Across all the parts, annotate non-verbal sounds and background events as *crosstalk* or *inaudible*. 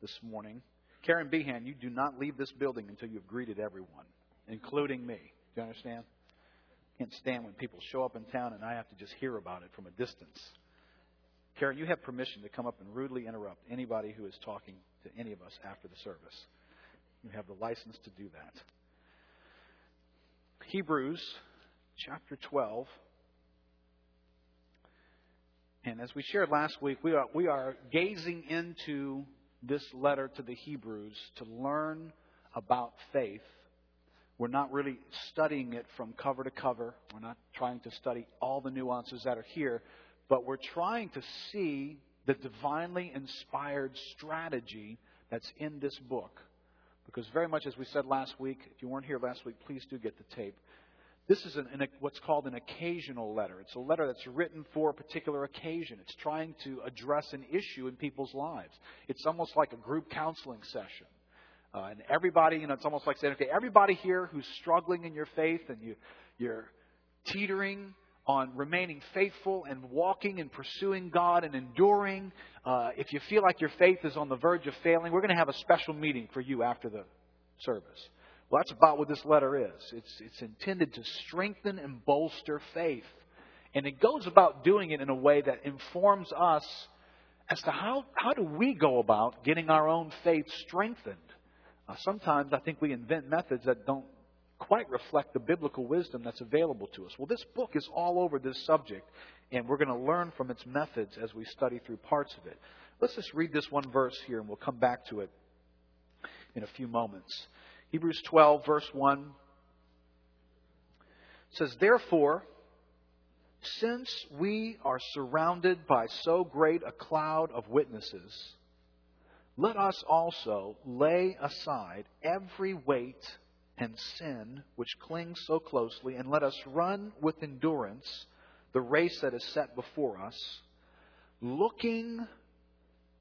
this morning. Karen Behan, you do not leave this building until you've greeted everyone, including me. Do you understand? Can't stand when people show up in town and I have to just hear about it from a distance. Karen, you have permission to come up and rudely interrupt anybody who is talking to any of us after the service. You have the license to do that. Hebrews chapter 12. And as we shared last week, we are, we are gazing into this letter to the Hebrews to learn about faith. We're not really studying it from cover to cover. We're not trying to study all the nuances that are here, but we're trying to see the divinely inspired strategy that's in this book. Because, very much as we said last week, if you weren't here last week, please do get the tape. This is an, an, what's called an occasional letter. It's a letter that's written for a particular occasion. It's trying to address an issue in people's lives. It's almost like a group counseling session. Uh, and everybody, you know, it's almost like saying, okay, everybody here who's struggling in your faith and you, you're teetering on remaining faithful and walking and pursuing God and enduring, uh, if you feel like your faith is on the verge of failing, we're going to have a special meeting for you after the service. Well, that's about what this letter is. It's, it's intended to strengthen and bolster faith. And it goes about doing it in a way that informs us as to how, how do we go about getting our own faith strengthened. Uh, sometimes I think we invent methods that don't quite reflect the biblical wisdom that's available to us. Well, this book is all over this subject, and we're going to learn from its methods as we study through parts of it. Let's just read this one verse here, and we'll come back to it in a few moments. Hebrews 12, verse 1 says, Therefore, since we are surrounded by so great a cloud of witnesses, let us also lay aside every weight and sin which clings so closely, and let us run with endurance the race that is set before us, looking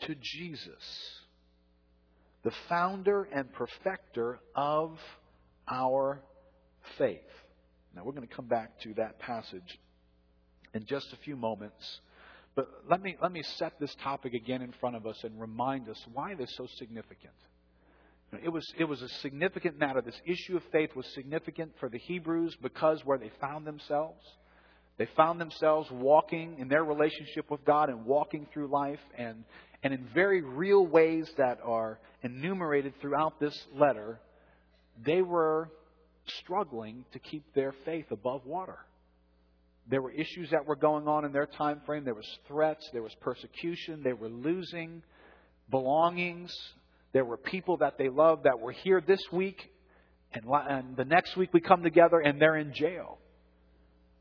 to Jesus the founder and perfecter of our faith. Now, we're going to come back to that passage in just a few moments. But let me, let me set this topic again in front of us and remind us why it is so significant. It was, it was a significant matter. This issue of faith was significant for the Hebrews because where they found themselves. They found themselves walking in their relationship with God and walking through life and, and in very real ways that are enumerated throughout this letter, they were struggling to keep their faith above water. There were issues that were going on in their time frame. There was threats. There was persecution. They were losing belongings. There were people that they loved that were here this week, and, and the next week we come together and they're in jail.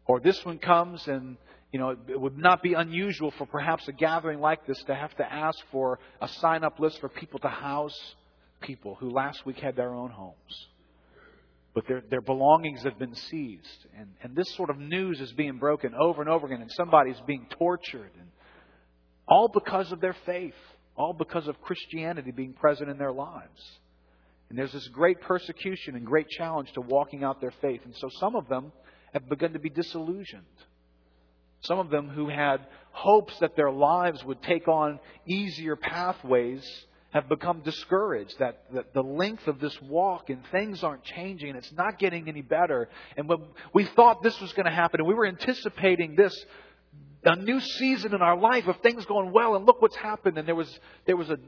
Or this one comes and you know, it would not be unusual for perhaps a gathering like this to have to ask for a sign up list for people to house people who last week had their own homes. But their, their belongings have been seized. And, and this sort of news is being broken over and over again, and somebody's being tortured. And all because of their faith, all because of Christianity being present in their lives. And there's this great persecution and great challenge to walking out their faith. And so some of them have begun to be disillusioned. Some of them who had hopes that their lives would take on easier pathways have become discouraged that, that the length of this walk and things aren't changing and it's not getting any better. And when we thought this was going to happen and we were anticipating this, a new season in our life of things going well and look what's happened. And there was, there was a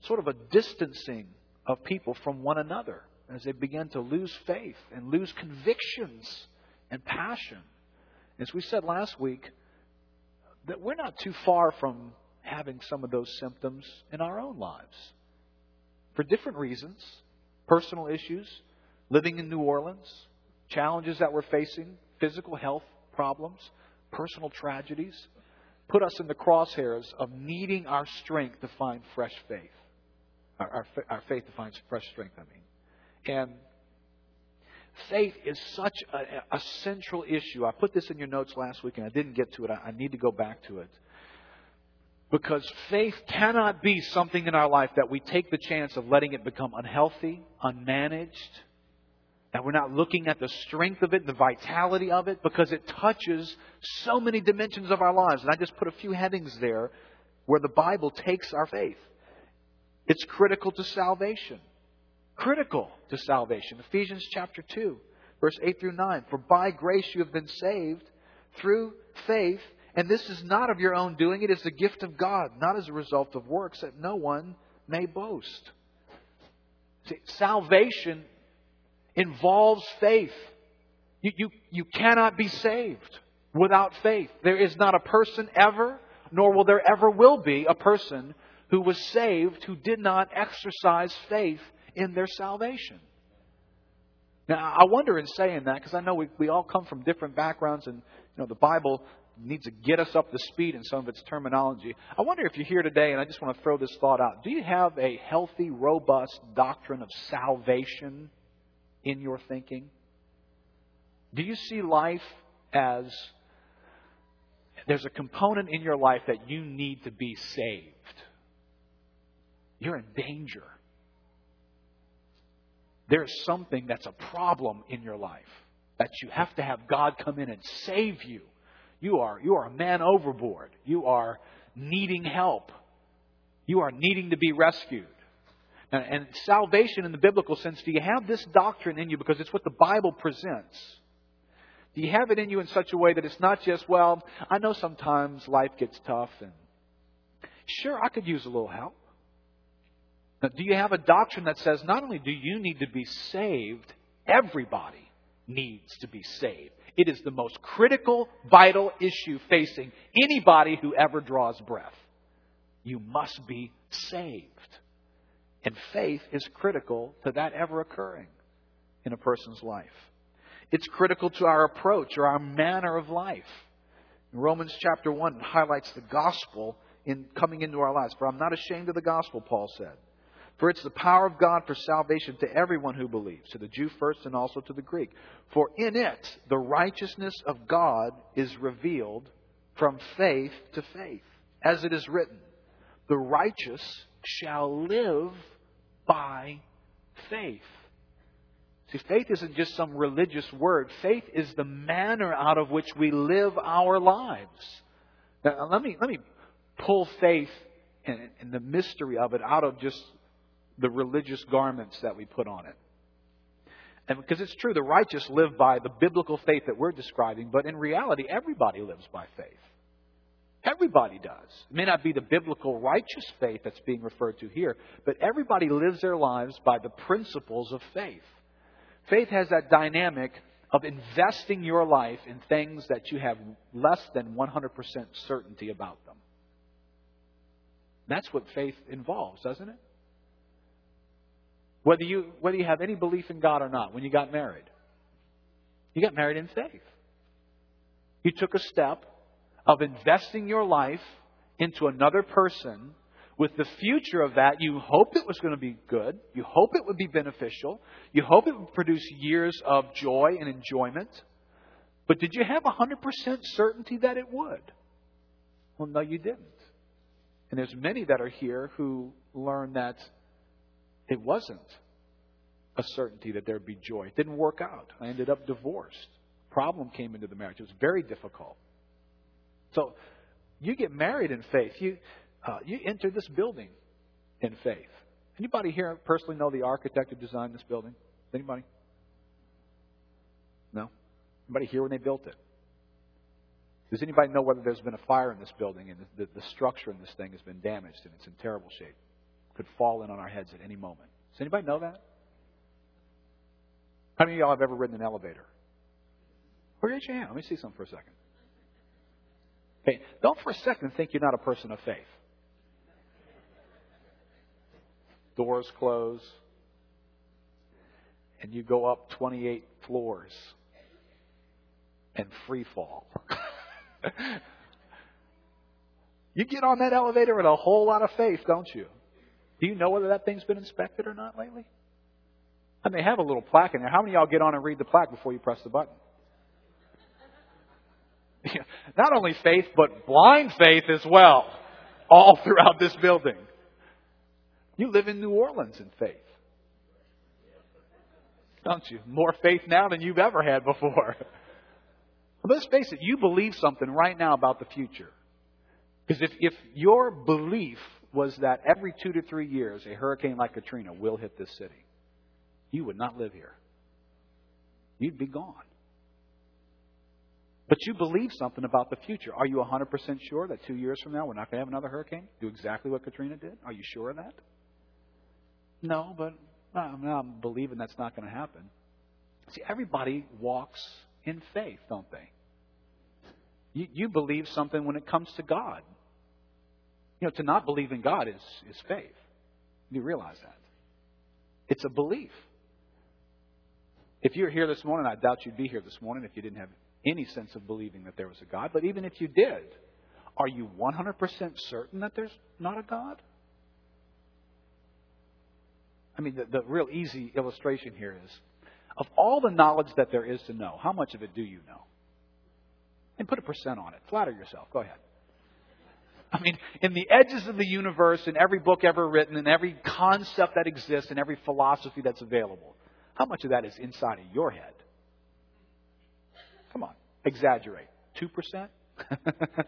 sort of a distancing of people from one another as they began to lose faith and lose convictions and passion. As we said last week, that we're not too far from having some of those symptoms in our own lives for different reasons personal issues, living in New Orleans, challenges that we're facing, physical health problems, personal tragedies, put us in the crosshairs of needing our strength to find fresh faith. Our, our, our faith to find fresh strength, I mean. And faith is such a, a, central issue. I put this in your notes last week and I didn't get to it. I, I need to go back to it. Because faith cannot be something in our life that we take the chance of letting it become unhealthy, unmanaged, that we're not looking at the strength of it, the vitality of it, because it touches so many dimensions of our lives. And I just put a few headings there where the Bible takes our faith. It's critical to salvation. Critical to salvation. Ephesians chapter 2, verse 8 through 9. For by grace you have been saved through faith, and this is not of your own doing, it is the gift of God, not as a result of works, that no one may boast. See, salvation involves faith. You, you, you cannot be saved without faith. There is not a person ever, nor will there ever will be a person who was saved who did not exercise faith in their salvation. Now, I wonder in saying that, because I know we, we all come from different backgrounds and, you know, the Bible needs to get us up to speed in some of its terminology. I wonder if you're here today, and I just want to throw this thought out. Do you have a healthy, robust doctrine of salvation in your thinking? Do you see life as there's a component in your life that you need to be saved? You're in danger. There's something that's a problem in your life that you have to have God come in and save you. You are, you are a man overboard. You are needing help. You are needing to be rescued. And, and salvation in the biblical sense, do you have this doctrine in you because it's what the Bible presents? Do you have it in you in such a way that it's not just, well, I know sometimes life gets tough and sure, I could use a little help. Now, do you have a doctrine that says not only do you need to be saved, everybody needs to be saved? It is the most critical, vital issue facing anybody who ever draws breath. You must be saved. And faith is critical to that ever occurring in a person's life. It's critical to our approach or our manner of life. Romans chapter 1 highlights the gospel in coming into our lives. For I'm not ashamed of the gospel, Paul said. For it's the power of God for salvation to everyone who believes, to the Jew first and also to the Greek. For in it the righteousness of God is revealed from faith to faith. As it is written, the righteous shall live by faith. See, faith isn't just some religious word. Faith is the manner out of which we live our lives. Now, let me, let me pull faith and, and the mystery of it out of just the religious garments that we put on it. And because it's true, the righteous live by the biblical faith that we're describing, but in reality, everybody lives by faith. Everybody does. It may not be the biblical righteous faith that's being referred to here, but everybody lives their lives by the principles of faith. Faith has that dynamic of investing your life in things that you have less than 100% certainty about them. That's what faith involves, doesn't it? Whether you, whether you have any belief in God or not, when you got married, you got married in faith. You took a step of investing your life into another person with the future of that, you hoped it was going to be good. You hope it would be beneficial. You hope it would produce years of joy and enjoyment. But did you have 100% certainty that it would? Well, no, you didn't. And there's many that are here who learn that it wasn't a certainty that there'd be joy. It didn't work out. I ended up divorced. Problem came into the marriage. It was very difficult. So you get married in faith. You uh, you enter this building in faith. Anybody here personally know the architect who designed this building? Anybody? No? Anybody here when they built it? Does anybody know whether there's been a fire in this building and the, the, the structure in this thing has been damaged and it's in terrible shape? Could fall in on our heads at any moment. Does anybody know that? How many of y'all have ever ridden an elevator? Or raise your hand. Let me see something for a second. Okay, don't for a second think you're not a person of faith. Doors close, and you go up 28 floors and free fall. *laughs* you get on that elevator with a whole lot of faith, don't you? Do you know whether that thing's been inspected or not lately? And they have a little plaque in there. How many of y'all get on and read the plaque before you press the button? *laughs* Not only faith, but blind faith as well, all throughout this building. You live in New Orleans in faith. Don't you? More faith now than you've ever had before. *laughs* But let's face it, you believe something right now about the future. Because if, if your belief was that every two to three years, a hurricane like Katrina will hit this city, you would not live here. You'd be gone. But you believe something about the future. Are you 100% sure that two years from now we're not going to have another hurricane? Do exactly what Katrina did? Are you sure of that? No, but I'm, I'm believing that's not going to happen. See, everybody walks in faith, don't they? You, you believe something when it comes to God. You know, to not believe in God is, is faith. You realize that. It's a belief. If you're here this morning, I doubt you'd be here this morning if you didn't have any sense of believing that there was a God. But even if you did, are you 100% certain that there's not a God? I mean, the, the real easy illustration here is of all the knowledge that there is to know, how much of it do you know? And put a percent on it. Flatter yourself. Go ahead. I mean, in the edges of the universe, in every book ever written, in every concept that exists, in every philosophy that's available, how much of that is inside of your head? Come on, exaggerate. 2%? *laughs*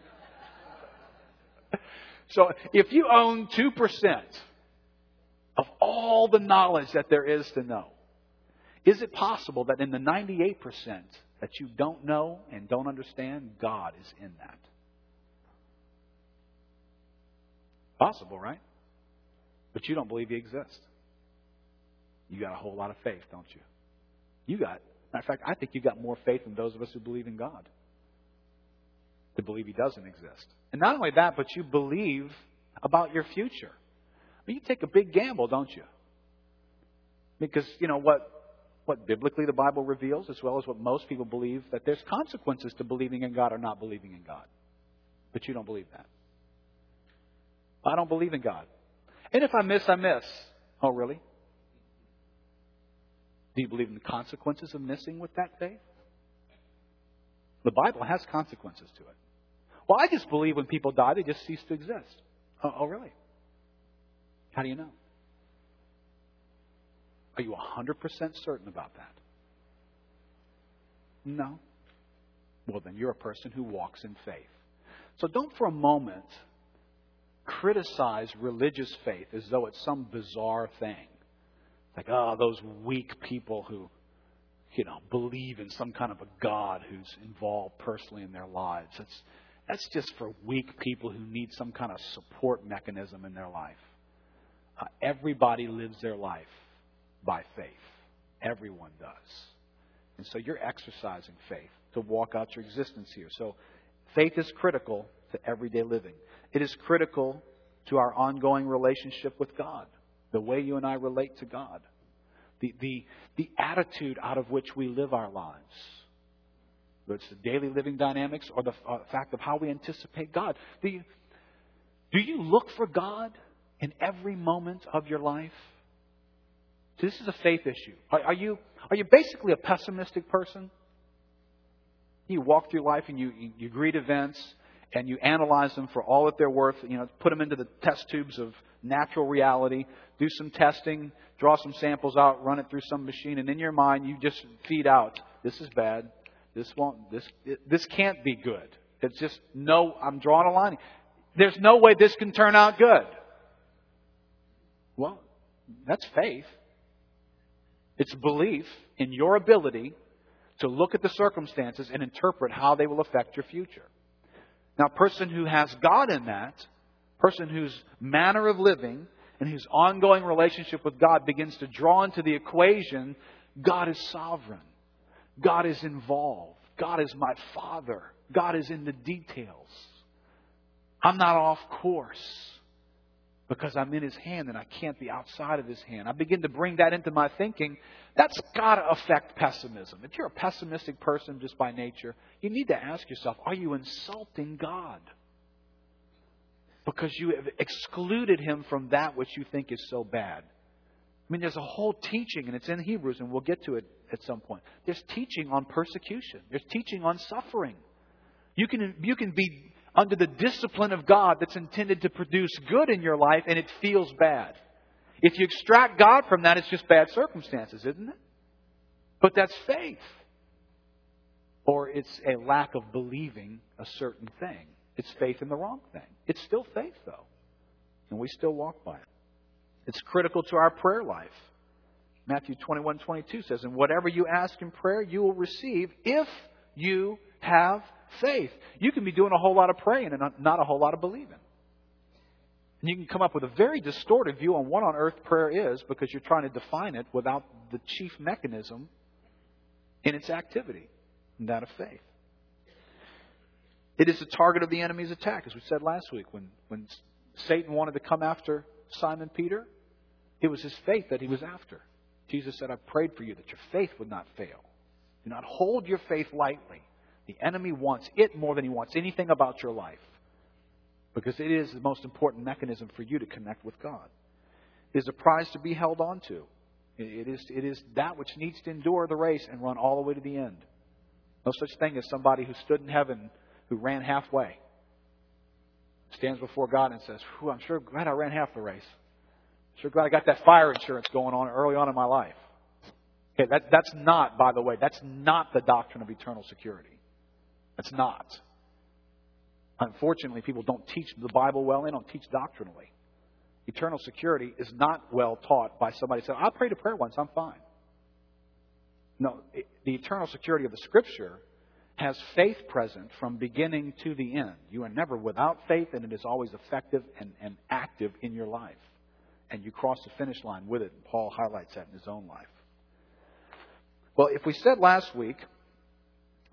so if you own 2% of all the knowledge that there is to know, is it possible that in the 98% that you don't know and don't understand, God is in that? Possible, right? But you don't believe He exists. You got a whole lot of faith, don't you? You got Matter of fact, I think you've got more faith than those of us who believe in God. To believe He doesn't exist. And not only that, but you believe about your future. I mean, you take a big gamble, don't you? Because, you know, what, what biblically the Bible reveals, as well as what most people believe, that there's consequences to believing in God or not believing in God. But you don't believe that. I don't believe in God. And if I miss, I miss. Oh, really? Do you believe in the consequences of missing with that faith? The Bible has consequences to it. Well, I just believe when people die, they just cease to exist. Oh, oh really? How do you know? Are you 100% certain about that? No. Well, then you're a person who walks in faith. So don't for a moment criticize religious faith as though it's some bizarre thing. Like, oh, those weak people who, you know, believe in some kind of a God who's involved personally in their lives. That's, that's just for weak people who need some kind of support mechanism in their life. Uh, everybody lives their life by faith. Everyone does. And so you're exercising faith to walk out your existence here. So faith is critical to everyday living. It is critical to our ongoing relationship with God the way you and I relate to God, the, the, the attitude out of which we live our lives. Whether it's the daily living dynamics or the uh, fact of how we anticipate God. Do you, do you look for God in every moment of your life? This is a faith issue. Are, are, you, are you basically a pessimistic person? You walk through life and you, you, you greet events and you analyze them for all that they're worth, you know, put them into the test tubes of natural reality, do some testing, draw some samples out, run it through some machine, and in your mind you just feed out, this is bad, this won't, this, this can't be good. It's just no, I'm drawing a line. There's no way this can turn out good. Well, that's faith. It's belief in your ability to look at the circumstances and interpret how they will affect your future. Now, a person who has God in that, person whose manner of living and whose ongoing relationship with God begins to draw into the equation God is sovereign, God is involved, God is my Father, God is in the details. I'm not off course because I'm in his hand and I can't be outside of his hand. I begin to bring that into my thinking. That's got to affect pessimism. If you're a pessimistic person just by nature, you need to ask yourself are you insulting God? Because you have excluded him from that which you think is so bad. I mean, there's a whole teaching, and it's in Hebrews, and we'll get to it at some point. There's teaching on persecution, there's teaching on suffering. You can, you can be under the discipline of God that's intended to produce good in your life and it feels bad. If you extract God from that, it's just bad circumstances, isn't it? But that's faith. Or it's a lack of believing a certain thing. It's faith in the wrong thing. It's still faith, though. and we still walk by it. It's critical to our prayer life. Matthew 21 22 says, And whatever you ask in prayer, you will receive if you have faith. You can be doing a whole lot of praying and not a whole lot of believing. And you can come up with a very distorted view on what on earth prayer is because you're trying to define it without the chief mechanism in its activity, and that of faith. It is the target of the enemy's attack, as we said last week. When, when Satan wanted to come after Simon Peter, it was his faith that he was after. Jesus said, I've prayed for you that your faith would not fail. Do not hold your faith lightly. The enemy wants it more than he wants anything about your life because it is the most important mechanism for you to connect with God. It is a prize to be held on to. It is, it is that which needs to endure the race and run all the way to the end. No such thing as somebody who stood in heaven who ran halfway. Stands before God and says, I'm sure glad I ran half the race. Sure glad I got that fire insurance going on early on in my life. Okay, that, that's not, by the way, that's not the doctrine of eternal security. That's not. Unfortunately, people don't teach the Bible well, they don't teach doctrinally. Eternal security is not well taught by somebody saying, I prayed a prayer once, I'm fine. No, the eternal security of the Scripture has faith present from beginning to the end. You are never without faith, and it is always effective and, and active in your life. And you cross the finish line with it. And Paul highlights that in his own life. Well, if we said last week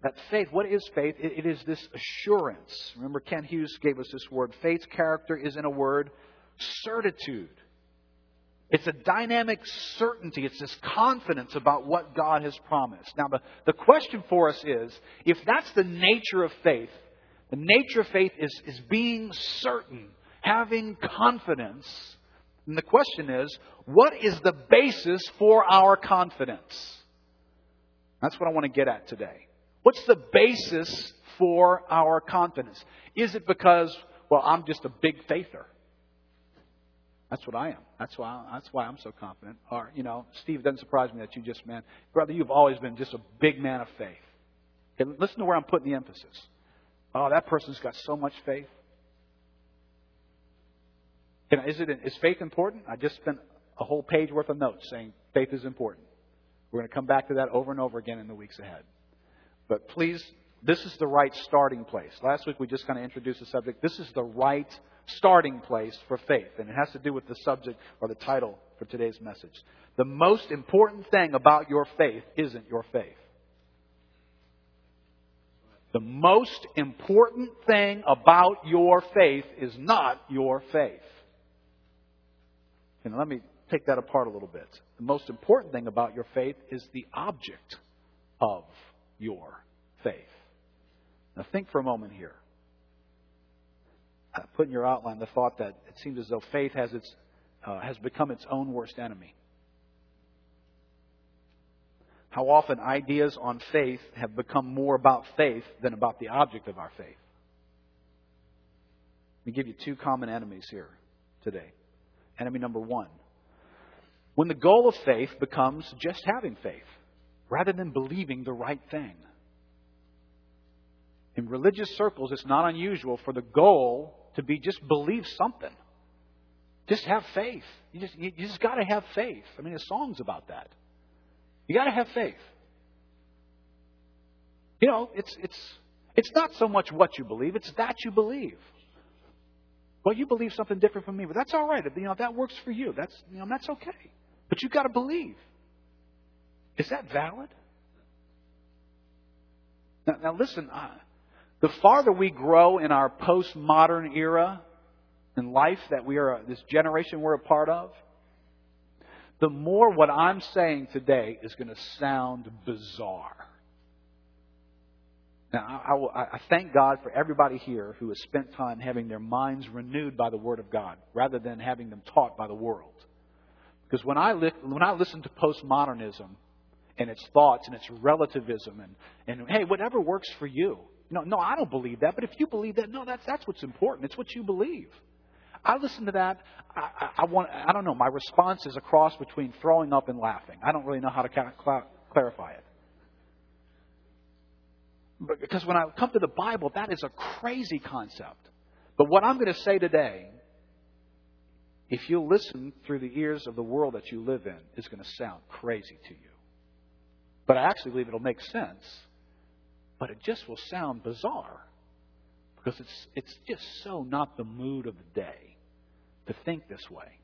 that faith, what is faith? it, it is this assurance. Remember, Kent Hughes gave us this word. Faith's character is, in a word, certitude. It's a dynamic certainty. It's this confidence about what God has promised. Now, the, the question for us is if that's the nature of faith, the nature of faith is, is being certain, having confidence. And the question is, what is the basis for our confidence? That's what I want to get at today. What's the basis for our confidence? Is it because, well, I'm just a big faither? That's what I am. That's why that's why I'm so confident. Or you know, Steve, it doesn't surprise me that you just man, brother, you've always been just a big man of faith. Okay, listen to where I'm putting the emphasis. Oh, that person's got so much faith. You know, is it is faith important? I just spent a whole page worth of notes saying faith is important. We're going to come back to that over and over again in the weeks ahead. But please, this is the right starting place. Last week we just kind of introduced the subject. This is the right starting place for faith. And it has to do with the subject or the title for today's message. The most important thing about your faith isn't your faith. The most important thing about your faith is not your faith. And let me take that apart a little bit. The most important thing about your faith is the object of your faith. Now think for a moment here put in your outline the thought that it seems as though faith has, its, uh, has become its own worst enemy. How often ideas on faith have become more about faith than about the object of our faith. Let me give you two common enemies here today. Enemy number one. When the goal of faith becomes just having faith rather than believing the right thing. In religious circles, it's not unusual for the goal to be just believe something. Just have faith. You just, you just got to have faith. I mean, the song's about that. You got to have faith. You know, it's, it's, it's not so much what you believe, it's that you believe. Well, you believe something different from me, but that's all right. You know, that works for you. That's, you know, that's okay. But you've got to believe. Is that valid? Now, now listen, the farther we grow in our postmodern era in life that we are, this generation we're a part of, the more what I'm saying today is going to sound bizarre. Now, I, I, I, thank God for everybody here who has spent time having their minds renewed by the Word of God rather than having them taught by the world. Because when I, li- when I listen to postmodernism and its thoughts and its relativism and, and hey, whatever works for you, no, no, I don't believe that. But if you believe that, no, that's that's what's important. It's what you believe. I listen to that. I, I, I want. I don't know. My response is a cross between throwing up and laughing. I don't really know how to cl- clarify it. But because when I come to the Bible, that is a crazy concept. But what I'm going to say today if you listen through the ears of the world that you live in, is going to sound crazy to you. But I actually believe it'll make sense. But it just will sound bizarre because it's, it's just so not the mood of the day to think this way.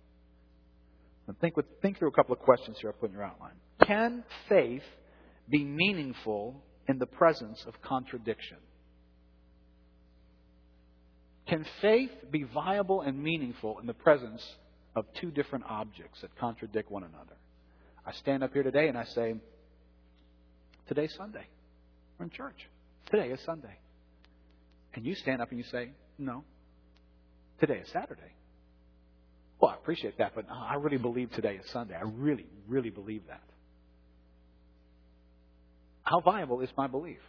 And think, with, think through a couple of questions here I put in your outline. Can faith be meaningful in the presence of contradiction? Can faith be viable and meaningful in the presence of two different objects that contradict one another? I stand up here today and I say, Today's Sunday. We're in church. Today is Sunday. And you stand up and you say, No, today is Saturday. Well, I appreciate that, but uh, I really believe today is Sunday. I really, really believe that. How viable is my belief?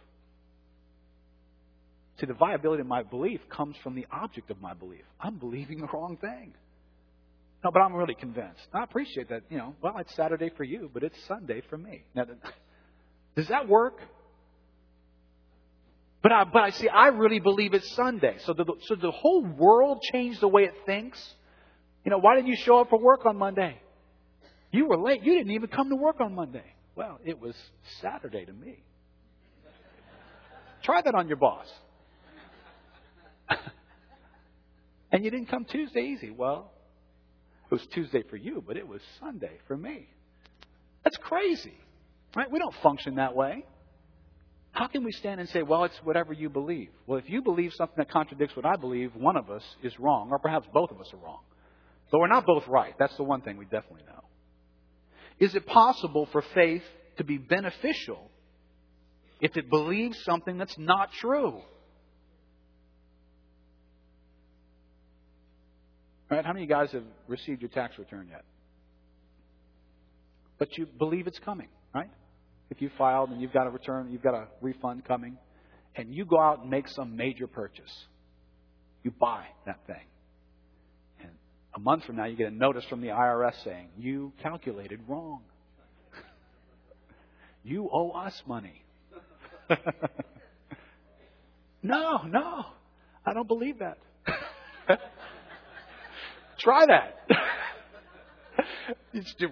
See, the viability of my belief comes from the object of my belief. I'm believing the wrong thing. No, but I'm really convinced. I appreciate that. You know, well, it's Saturday for you, but it's Sunday for me. Now, *laughs* does that work? But I, but I see, I really believe it's Sunday. So the, so the whole world changed the way it thinks. You know, why didn't you show up for work on Monday? You were late. You didn't even come to work on Monday. Well, it was Saturday to me. Try that on your boss. *laughs* and you didn't come Tuesday easy. Well, it was Tuesday for you, but it was Sunday for me. That's crazy. Right? We don't function that way. How can we stand and say, well, it's whatever you believe? Well, if you believe something that contradicts what I believe, one of us is wrong, or perhaps both of us are wrong. But we're not both right. That's the one thing we definitely know. Is it possible for faith to be beneficial if it believes something that's not true? Right? How many of you guys have received your tax return yet? But you believe it's coming, right? If you filed and you've got a return, you've got a refund coming, and you go out and make some major purchase. You buy that thing. And a month from now, you get a notice from the IRS saying, You calculated wrong. *laughs* you owe us money. *laughs* no, no, I don't believe that. *laughs* Try that.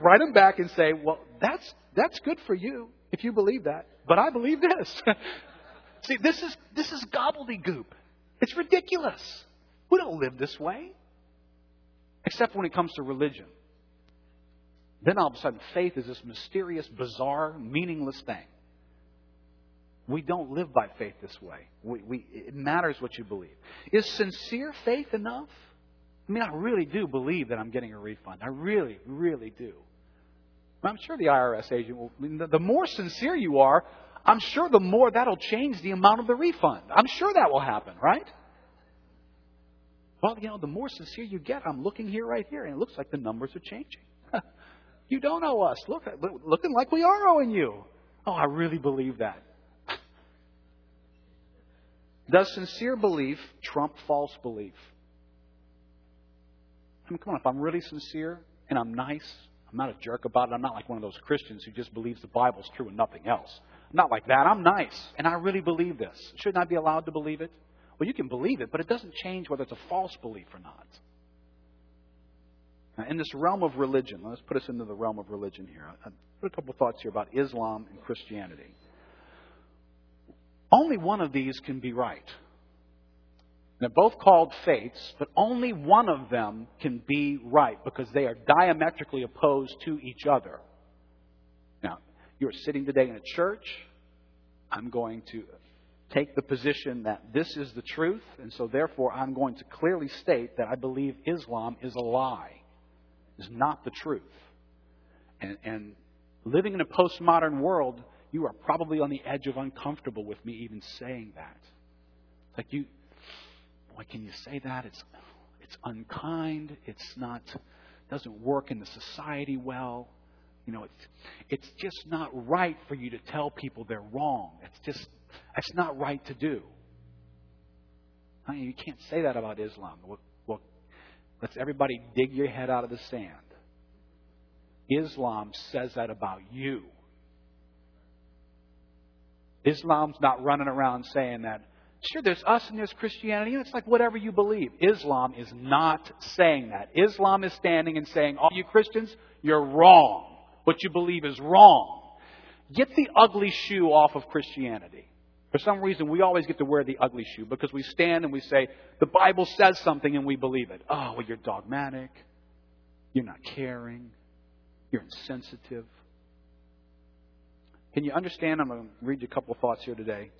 write them back and say, well, that's, that's good for you if you believe that, but I believe this. *laughs* See, this is, this is gobbledygook. It's ridiculous. We don't live this way. Except when it comes to religion. Then all of a sudden, faith is this mysterious, bizarre, meaningless thing. We don't live by faith this way. We, we, it matters what you believe. Is sincere faith enough? I mean, I really do believe that I'm getting a refund. I really, really do. I'm sure the IRS agent will. I mean, the, the more sincere you are, I'm sure the more that'll change the amount of the refund. I'm sure that will happen, right? Well, you know, the more sincere you get, I'm looking here right here, and it looks like the numbers are changing. *laughs* you don't owe us. Look, looking like we are owing you. Oh, I really believe that. Does sincere belief trump false belief? I mean, come on, if I'm really sincere and I'm nice, I'm not a jerk about it. I'm not like one of those Christians who just believes the Bible's true and nothing else. I'm not like that. I'm nice, and I really believe this. Shouldn't I be allowed to believe it? Well, you can believe it, but it doesn't change whether it's a false belief or not. Now, in this realm of religion, let's put us into the realm of religion here. I put a couple of thoughts here about Islam and Christianity. Only one of these can be right. They're both called faiths, but only one of them can be right because they are diametrically opposed to each other. Now, you're sitting today in a church. I'm going to take the position that this is the truth, and so therefore I'm going to clearly state that I believe Islam is a lie, is not the truth. And, and living in a postmodern world, you are probably on the edge of uncomfortable with me even saying that. Like you, boy, can you say that? It's, it's unkind. It's not, doesn't work in the society well. You know, it's, it's just not right for you to tell people they're wrong. It's just, it's not right to do. I mean, you can't say that about Islam. Well, well, let's everybody dig your head out of the sand. Islam says that about you. Islam's not running around saying that Sure, there's us and there's Christianity, and it's like whatever you believe. Islam is not saying that. Islam is standing and saying, all you Christians, you're wrong. What you believe is wrong. Get the ugly shoe off of Christianity. For some reason, we always get to wear the ugly shoe because we stand and we say, the Bible says something and we believe it. Oh, well, you're dogmatic. You're not caring. You're insensitive. Can you understand? I'm going to read you a couple of thoughts here today.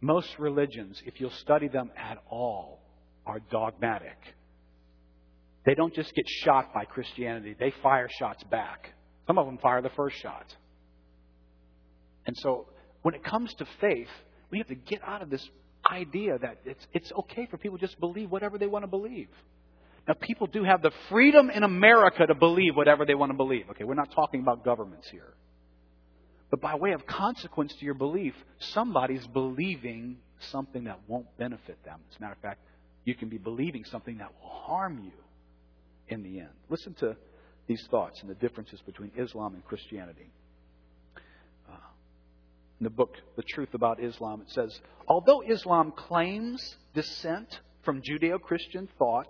Most religions, if you'll study them at all, are dogmatic. They don't just get shot by Christianity, they fire shots back. Some of them fire the first shot. And so, when it comes to faith, we have to get out of this idea that it's, it's okay for people to just believe whatever they want to believe. Now, people do have the freedom in America to believe whatever they want to believe. Okay, we're not talking about governments here. But by way of consequence to your belief, somebody's believing something that won't benefit them. As a matter of fact, you can be believing something that will harm you in the end. Listen to these thoughts and the differences between Islam and Christianity. Uh, in the book, The Truth About Islam, it says Although Islam claims descent from Judeo Christian thought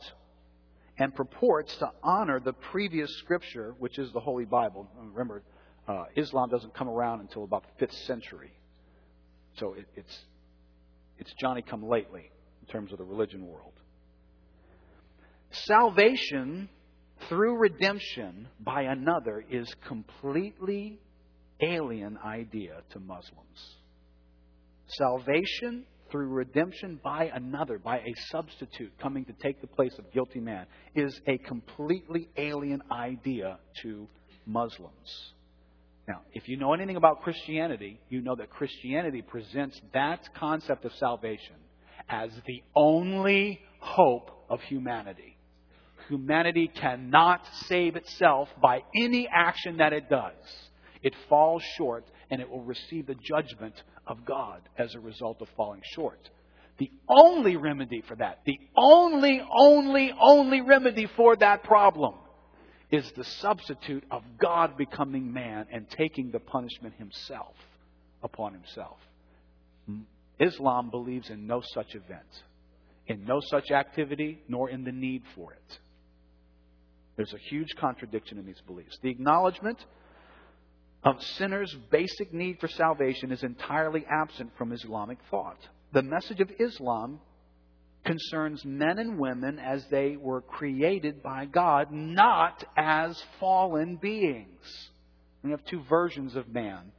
and purports to honor the previous scripture, which is the Holy Bible, remember, uh, Islam doesn't come around until about the 5th century. So it, it's, it's Johnny come lately in terms of the religion world. Salvation through redemption by another is completely alien idea to Muslims. Salvation through redemption by another, by a substitute coming to take the place of guilty man, is a completely alien idea to Muslims. Now, if you know anything about Christianity, you know that Christianity presents that concept of salvation as the only hope of humanity. Humanity cannot save itself by any action that it does. It falls short and it will receive the judgment of God as a result of falling short. The only remedy for that, the only, only, only remedy for that problem is the substitute of God becoming man and taking the punishment himself upon himself. Islam believes in no such event, in no such activity, nor in the need for it. There's a huge contradiction in these beliefs. The acknowledgement of sinners' basic need for salvation is entirely absent from Islamic thought. The message of Islam concerns men and women as they were created by God, not as fallen beings. We have two versions of man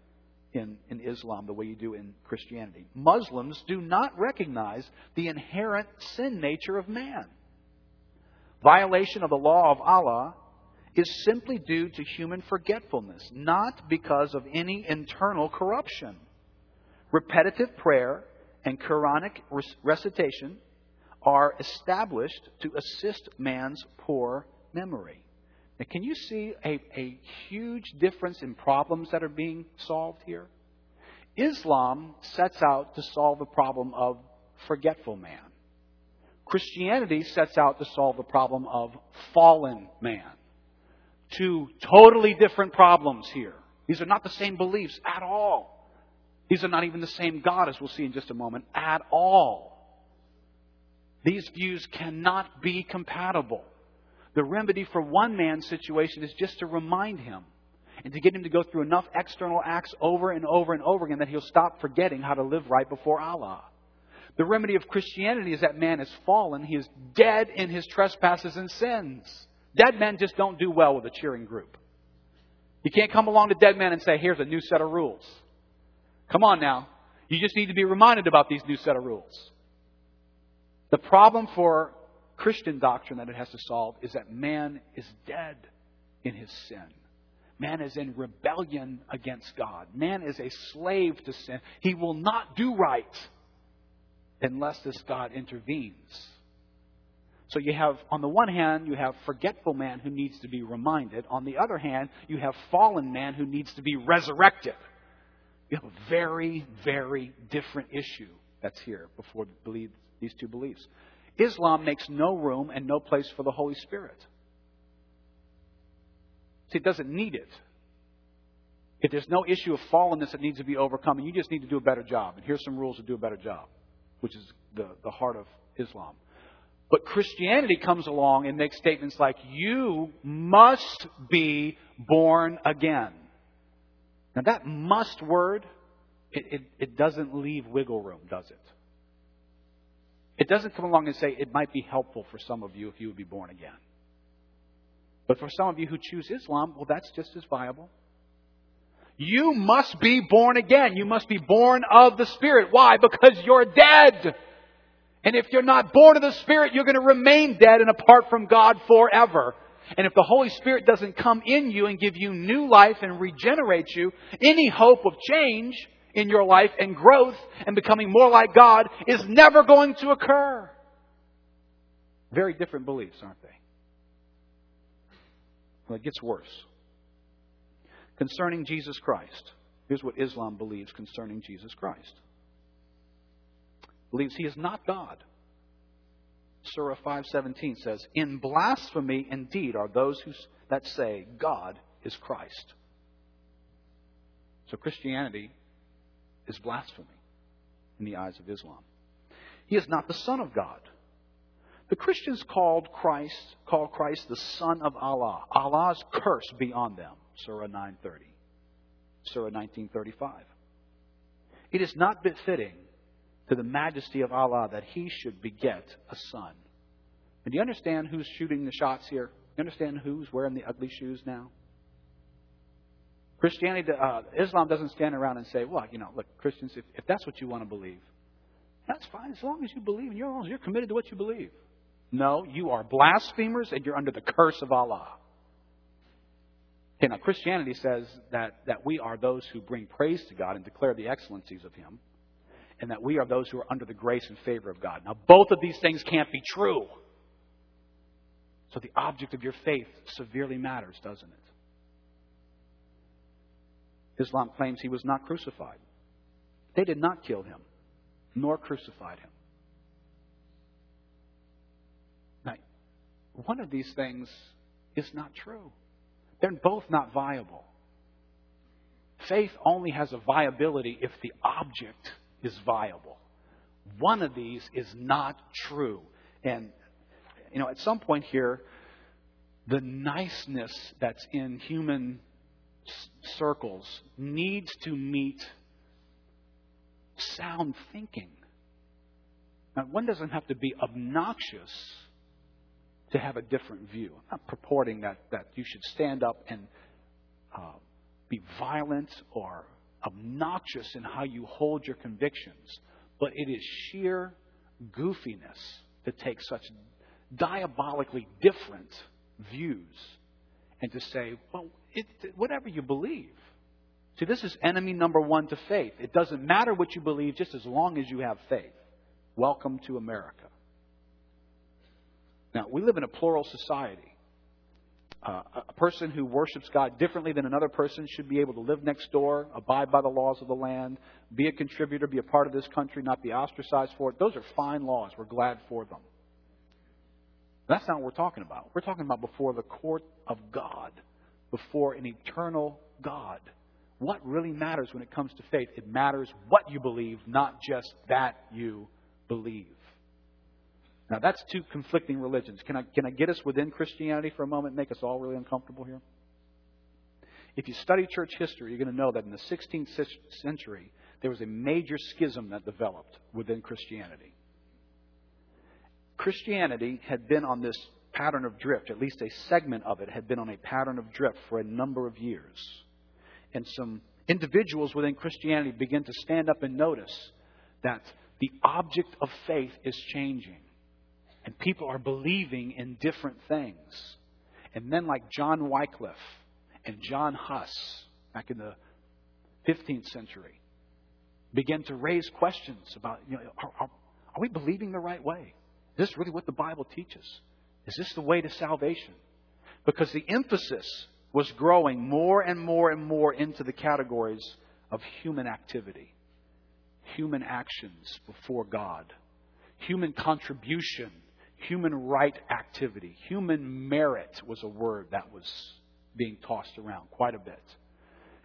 in, in Islam, the way you do in Christianity. Muslims do not recognize the inherent sin nature of man. Violation of the law of Allah is simply due to human forgetfulness, not because of any internal corruption. Repetitive prayer and Quranic recitation are established to assist man's poor memory. Now, can you see a, a huge difference in problems that are being solved here? Islam sets out to solve the problem of forgetful man. Christianity sets out to solve the problem of fallen man. Two totally different problems here. These are not the same beliefs at all. These are not even the same God, as we'll see in just a moment, at all. These views cannot be compatible. The remedy for one man's situation is just to remind him and to get him to go through enough external acts over and over and over again that he'll stop forgetting how to live right before Allah. The remedy of Christianity is that man is fallen. He is dead in his trespasses and sins. Dead men just don't do well with a cheering group. You can't come along to dead men and say, here's a new set of rules. Come on now. You just need to be reminded about these new set of rules. The problem for Christian doctrine that it has to solve is that man is dead in his sin. Man is in rebellion against God. Man is a slave to sin. He will not do right unless this God intervenes. So you have, on the one hand, you have forgetful man who needs to be reminded. On the other hand, you have fallen man who needs to be resurrected. You have a very, very different issue that's here before these two beliefs. Islam makes no room and no place for the Holy Spirit. See, it doesn't need it. If there's no issue of fallenness that needs to be overcome, and you just need to do a better job. And here's some rules to do a better job. which is the, the heart of Islam. But Christianity comes along and makes statements like, you must be born again. Now that must word, it, it, it doesn't leave wiggle room, does it? It doesn't come along and say it might be helpful for some of you if you would be born again. But for some of you who choose Islam, well, that's just as viable. You must be born again. You must be born of the Spirit. Why? Because you're dead. And if you're not born of the Spirit, you're going to remain dead and apart from God forever. And if the Holy Spirit doesn't come in you and give you new life and regenerate you, any hope of change in your life and growth and becoming more like God is never going to occur. Very different beliefs, aren't they? Well, it gets worse. Concerning Jesus Christ, here's what Islam believes concerning Jesus Christ. Believes he is not God. Surah 5:17 says, "In blasphemy indeed are those who that say God is Christ." So Christianity is blasphemy in the eyes of Islam. He is not the son of God. The Christians called Christ, call Christ the Son of Allah. Allah's curse be on them. Surah 930. Surah 1935. It is not befitting to the majesty of Allah that he should beget a son. And do you understand who's shooting the shots here? Do You understand who's wearing the ugly shoes now? Christianity, uh, Islam doesn't stand around and say, well, you know, look, Christians, if, if that's what you want to believe, that's fine as long as you believe and you're, you're committed to what you believe. No, you are blasphemers and you're under the curse of Allah. Okay, now Christianity says that, that we are those who bring praise to God and declare the excellencies of Him, and that we are those who are under the grace and favor of God. Now, both of these things can't be true. So the object of your faith severely matters, doesn't it? Islam claims he was not crucified. They did not kill him, nor crucified him. Now, one of these things is not true. They're both not viable. Faith only has a viability if the object is viable. One of these is not true. And, you know, at some point here, the niceness that's in human circles needs to meet sound thinking. Now, one doesn't have to be obnoxious to have a different view. I'm not purporting that, that you should stand up and uh, be violent or obnoxious in how you hold your convictions, but it is sheer goofiness to take such diabolically different views and to say, well, it, whatever you believe. See, this is enemy number one to faith. It doesn't matter what you believe just as long as you have faith. Welcome to America. Now, we live in a plural society. Uh, a person who worships God differently than another person should be able to live next door, abide by the laws of the land, be a contributor, be a part of this country, not be ostracized for it. Those are fine laws. We're glad for them. That's not what we're talking about. We're talking about before the court of God, before an eternal God. What really matters when it comes to faith? It matters what you believe, not just that you believe. Now, that's two conflicting religions. Can I, can I get us within Christianity for a moment and make us all really uncomfortable here? If you study church history, you're going to know that in the 16th century, there was a major schism that developed within Christianity. Christianity had been on this pattern of drift, at least a segment of it had been on a pattern of drift for a number of years. And some individuals within Christianity begin to stand up and notice that the object of faith is changing. And people are believing in different things. And men like John Wycliffe and John Huss, back in the 15th century, begin to raise questions about, you know, are, are, are we believing the right way? Is this really what the Bible teaches? Is this the way to salvation? Because the emphasis was growing more and more and more into the categories of human activity, human actions before God, human contribution human right activity. Human merit was a word that was being tossed around quite a bit.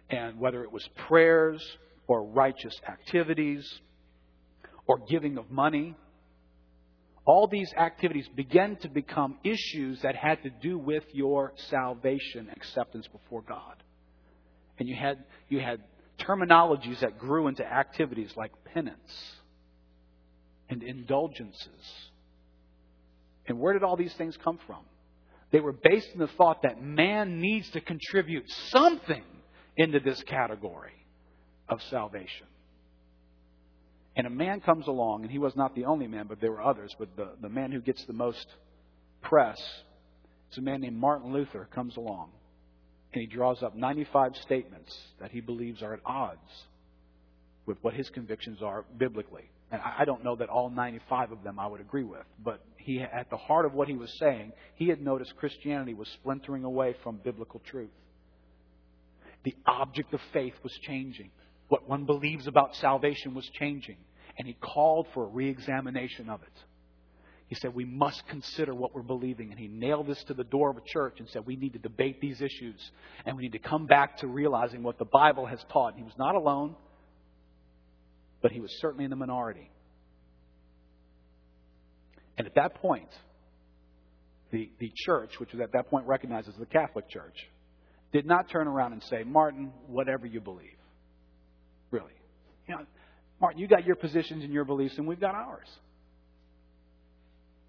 And whether it was prayers or righteous activities or giving of money. All these activities began to become issues that had to do with your salvation acceptance before God. And you had, you had terminologies that grew into activities like penance and indulgences. And where did all these things come from? They were based in the thought that man needs to contribute something into this category of salvation. And a man comes along, and he was not the only man, but there were others, but the, the man who gets the most press is a man named Martin Luther comes along, and he draws up 95 statements that he believes are at odds with what his convictions are biblically. And I don't know that all 95 of them I would agree with, but he, at the heart of what he was saying, he had noticed Christianity was splintering away from biblical truth. The object of faith was changing. What one believes about salvation was changing. And he called for a reexamination of it. He said, We must consider what we're believing. And he nailed this to the door of a church and said, We need to debate these issues. And we need to come back to realizing what the Bible has taught. And he was not alone, but he was certainly in the minority. And at that point, the, the church, which was at that point recognized as the Catholic Church, did not turn around and say, Martin, whatever you believe. Really. You know, Martin, you got your positions and your beliefs, and we've got ours.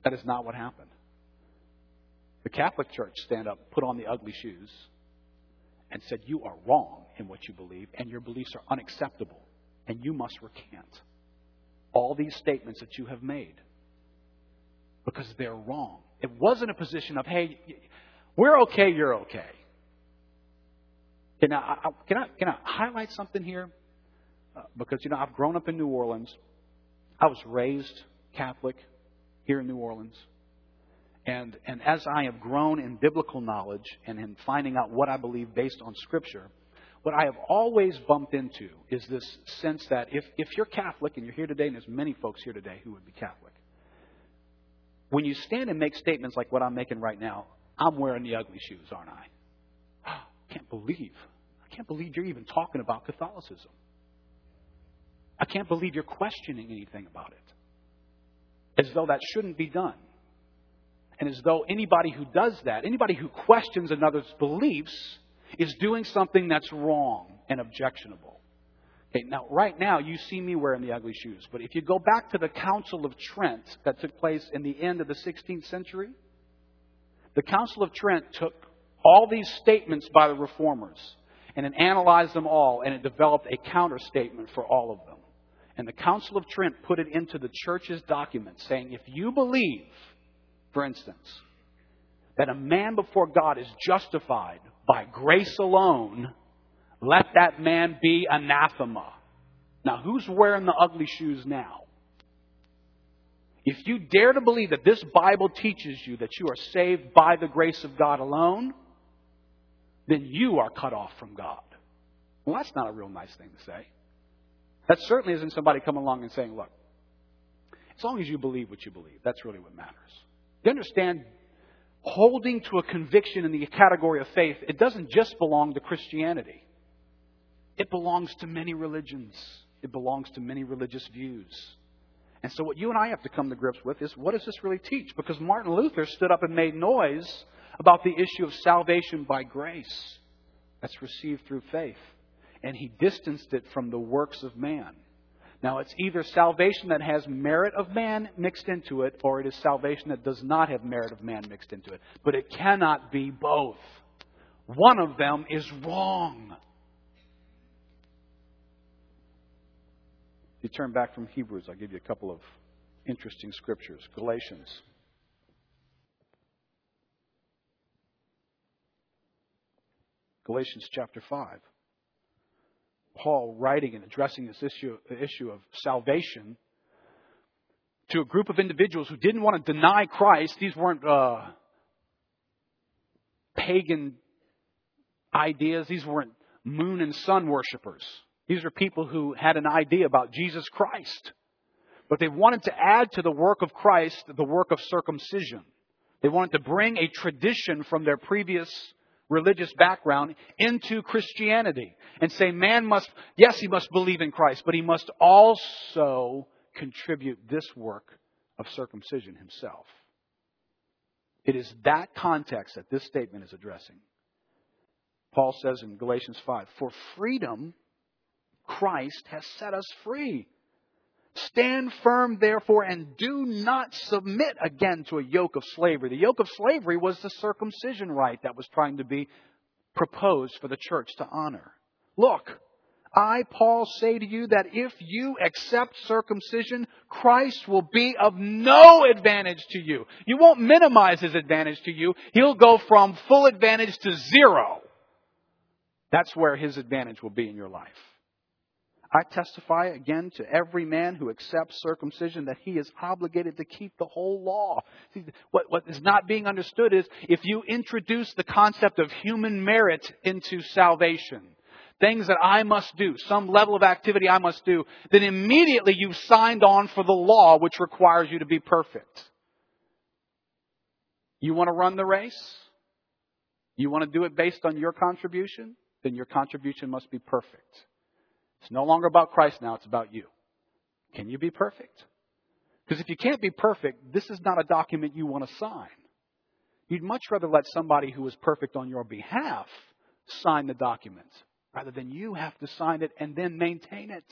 That is not what happened. The Catholic Church stand up, put on the ugly shoes, and said, You are wrong in what you believe, and your beliefs are unacceptable, and you must recant all these statements that you have made because they're wrong. It wasn't a position of, Hey, we're okay, you're okay. Can I, can I, can I highlight something here? Uh, because, you know, I've grown up in New Orleans. I was raised Catholic here in New Orleans. And, and as I have grown in biblical knowledge and in finding out what I believe based on Scripture, what I have always bumped into is this sense that if, if you're Catholic, and you're here today, and there's many folks here today who would be Catholic, when you stand and make statements like what I'm making right now, I'm wearing the ugly shoes, aren't I? I *gasps* can't believe. I can't believe you're even talking about Catholicism. I can't believe you're questioning anything about it. As though that shouldn't be done. And as though anybody who does that, anybody who questions another's beliefs, is doing something that's wrong and objectionable. Okay, now, right now, you see me wearing the ugly shoes. But if you go back to the Council of Trent that took place in the end of the 16th century, the Council of Trent took all these statements by the reformers and it analyzed them all and it developed a counter statement for all of them. And the Council of Trent put it into the church's document saying, if you believe, for instance, that a man before God is justified by grace alone, let that man be anathema. Now, who's wearing the ugly shoes now? If you dare to believe that this Bible teaches you that you are saved by the grace of God alone, then you are cut off from God. Well, that's not a real nice thing to say. That certainly isn't somebody coming along and saying, look, as long as you believe what you believe, that's really what matters. You understand, holding to a conviction in the category of faith, it doesn't just belong to Christianity. It belongs to many religions. It belongs to many religious views. And so what you and I have to come to grips with is what does this really teach? Because Martin Luther stood up and made noise about the issue of salvation by grace that's received through faith and he distanced it from the works of man. Now, it's either salvation that has merit of man mixed into it, or it is salvation that does not have merit of man mixed into it. But it cannot be both. One of them is wrong. If you turn back from Hebrews, I'll give you a couple of interesting scriptures. Galatians. Galatians chapter 5. Paul writing and addressing this issue, the issue of salvation to a group of individuals who didn't want to deny Christ. These weren't uh, pagan ideas. These weren't moon and sun worshippers. These are people who had an idea about Jesus Christ. But they wanted to add to the work of Christ the work of circumcision. They wanted to bring a tradition from their previous religious background into Christianity and say man must, yes, he must believe in Christ, but he must also contribute this work of circumcision himself. It is that context that this statement is addressing. Paul says in Galatians 5 For freedom, Christ has set us free. Stand firm, therefore, and do not submit again to a yoke of slavery. The yoke of slavery was the circumcision rite that was trying to be proposed for the church to honor. Look, I, Paul, say to you that if you accept circumcision, Christ will be of no advantage to you. You won't minimize his advantage to you. He'll go from full advantage to zero. That's where his advantage will be in your life. I testify again to every man who accepts circumcision that he is obligated to keep the whole law. What, what is not being understood is if you introduce the concept of human merit into salvation, things that I must do, some level of activity I must do, then immediately you've signed on for the law which requires you to be perfect. You want to run the race? You want to do it based on your contribution? Then your contribution must be perfect. It's no longer about Christ now, it's about you. Can you be perfect? Because if you can't be perfect, this is not a document you want to sign. You'd much rather let somebody who is perfect on your behalf sign the document rather than you have to sign it and then maintain it.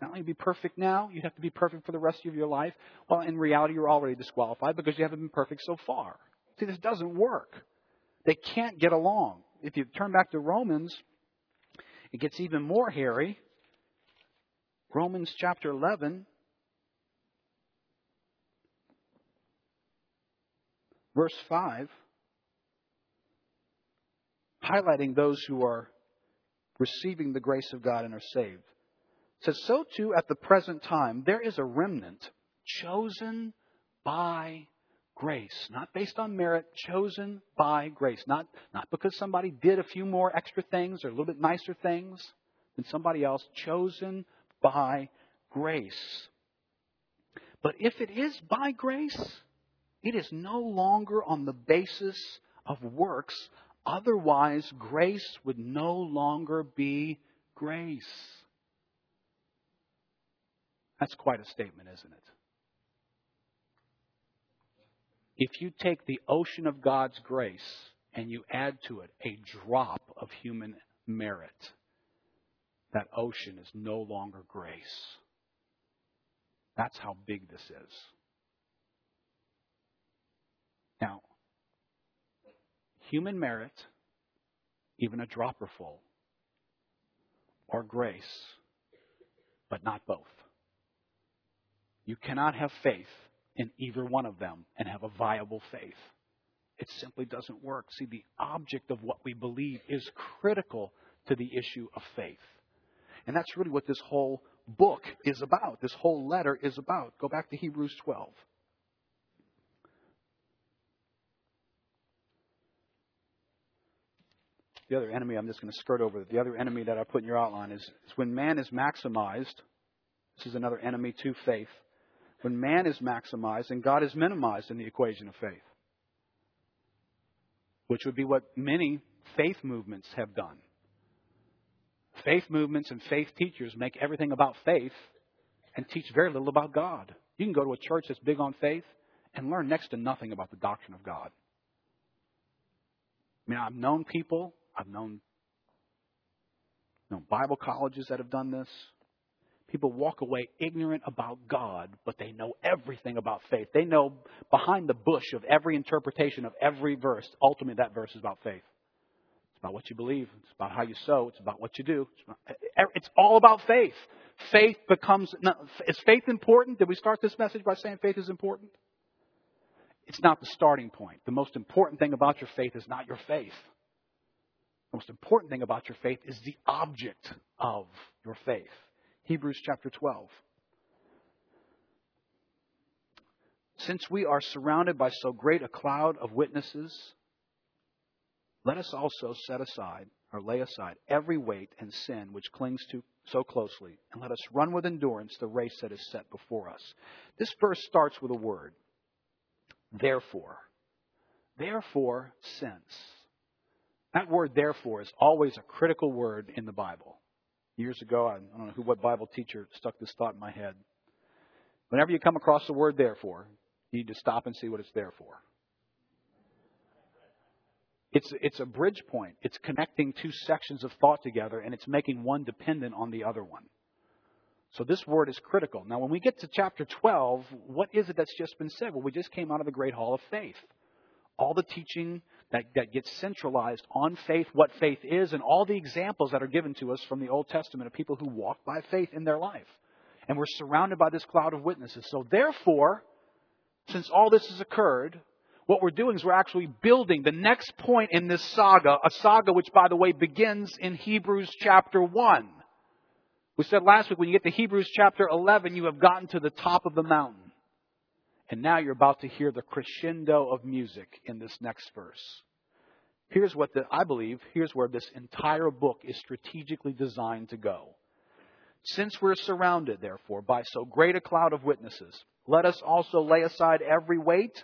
Not only be perfect now, you'd have to be perfect for the rest of your life. Well, in reality, you're already disqualified because you haven't been perfect so far. See, this doesn't work. They can't get along. If you turn back to Romans, it gets even more hairy. Romans chapter 11, verse 5, highlighting those who are receiving the grace of God and are saved. It says, So too at the present time there is a remnant chosen by grace, not based on merit, chosen by grace. Not, not because somebody did a few more extra things or a little bit nicer things than somebody else, chosen by grace. But if it is by grace, it is no longer on the basis of works Otherwise, grace would no longer be grace. That's quite a statement, isn't it? If you take the ocean of God's grace and you add to it a drop of human merit, that ocean is no longer grace. That's how big this is. Now, human merit, even a dropper full, or grace, but not both. You cannot have faith in either one of them and have a viable faith. It simply doesn't work. See, the object of what we believe is critical to the issue of faith. And that's really what this whole book is about. This whole letter is about. Go back to Hebrews 12. the other enemy I'm just going to skirt over. The other enemy that I put in your outline is, is when man is maximized. This is another enemy to faith. When man is maximized and God is minimized in the equation of faith, which would be what many faith movements have done. Faith movements and faith teachers make everything about faith and teach very little about God. You can go to a church that's big on faith and learn next to nothing about the doctrine of God. I mean, I've known people I've known, known Bible colleges that have done this. People walk away ignorant about God, but they know everything about faith. They know behind the bush of every interpretation of every verse. Ultimately, that verse is about faith. It's about what you believe. It's about how you sow. It's about what you do. It's, about, it's all about faith. Faith becomes. Is faith important? Did we start this message by saying faith is important? It's not the starting point. The most important thing about your faith is not your faith. The most important thing about your faith is the object of your faith. Hebrews chapter 12. Since we are surrounded by so great a cloud of witnesses, let us also set aside or lay aside every weight and sin which clings to so closely, and let us run with endurance the race that is set before us. This verse starts with a word. Therefore. Therefore, since. That word, therefore, is always a critical word in the Bible. Years ago, I don't know who, what Bible teacher stuck this thought in my head. Whenever you come across the word therefore, you need to stop and see what it's there for. It's, it's a bridge point. It's connecting two sections of thought together, and it's making one dependent on the other one. So this word is critical. Now, when we get to chapter 12, what is it that's just been said? Well, we just came out of the Great Hall of Faith. All the teaching that, that gets centralized on faith, what faith is, and all the examples that are given to us from the Old Testament of people who walk by faith in their life. And we're surrounded by this cloud of witnesses. So therefore, since all this has occurred, what we're doing is we're actually building the next point in this saga, a saga which, by the way, begins in Hebrews chapter 1. We said last week when you get to Hebrews chapter 11, you have gotten to the top of the mountain. And now you're about to hear the crescendo of music in this next verse. Here's what the, I believe, here's where this entire book is strategically designed to go. Since we're surrounded, therefore, by so great a cloud of witnesses, let us also lay aside every weight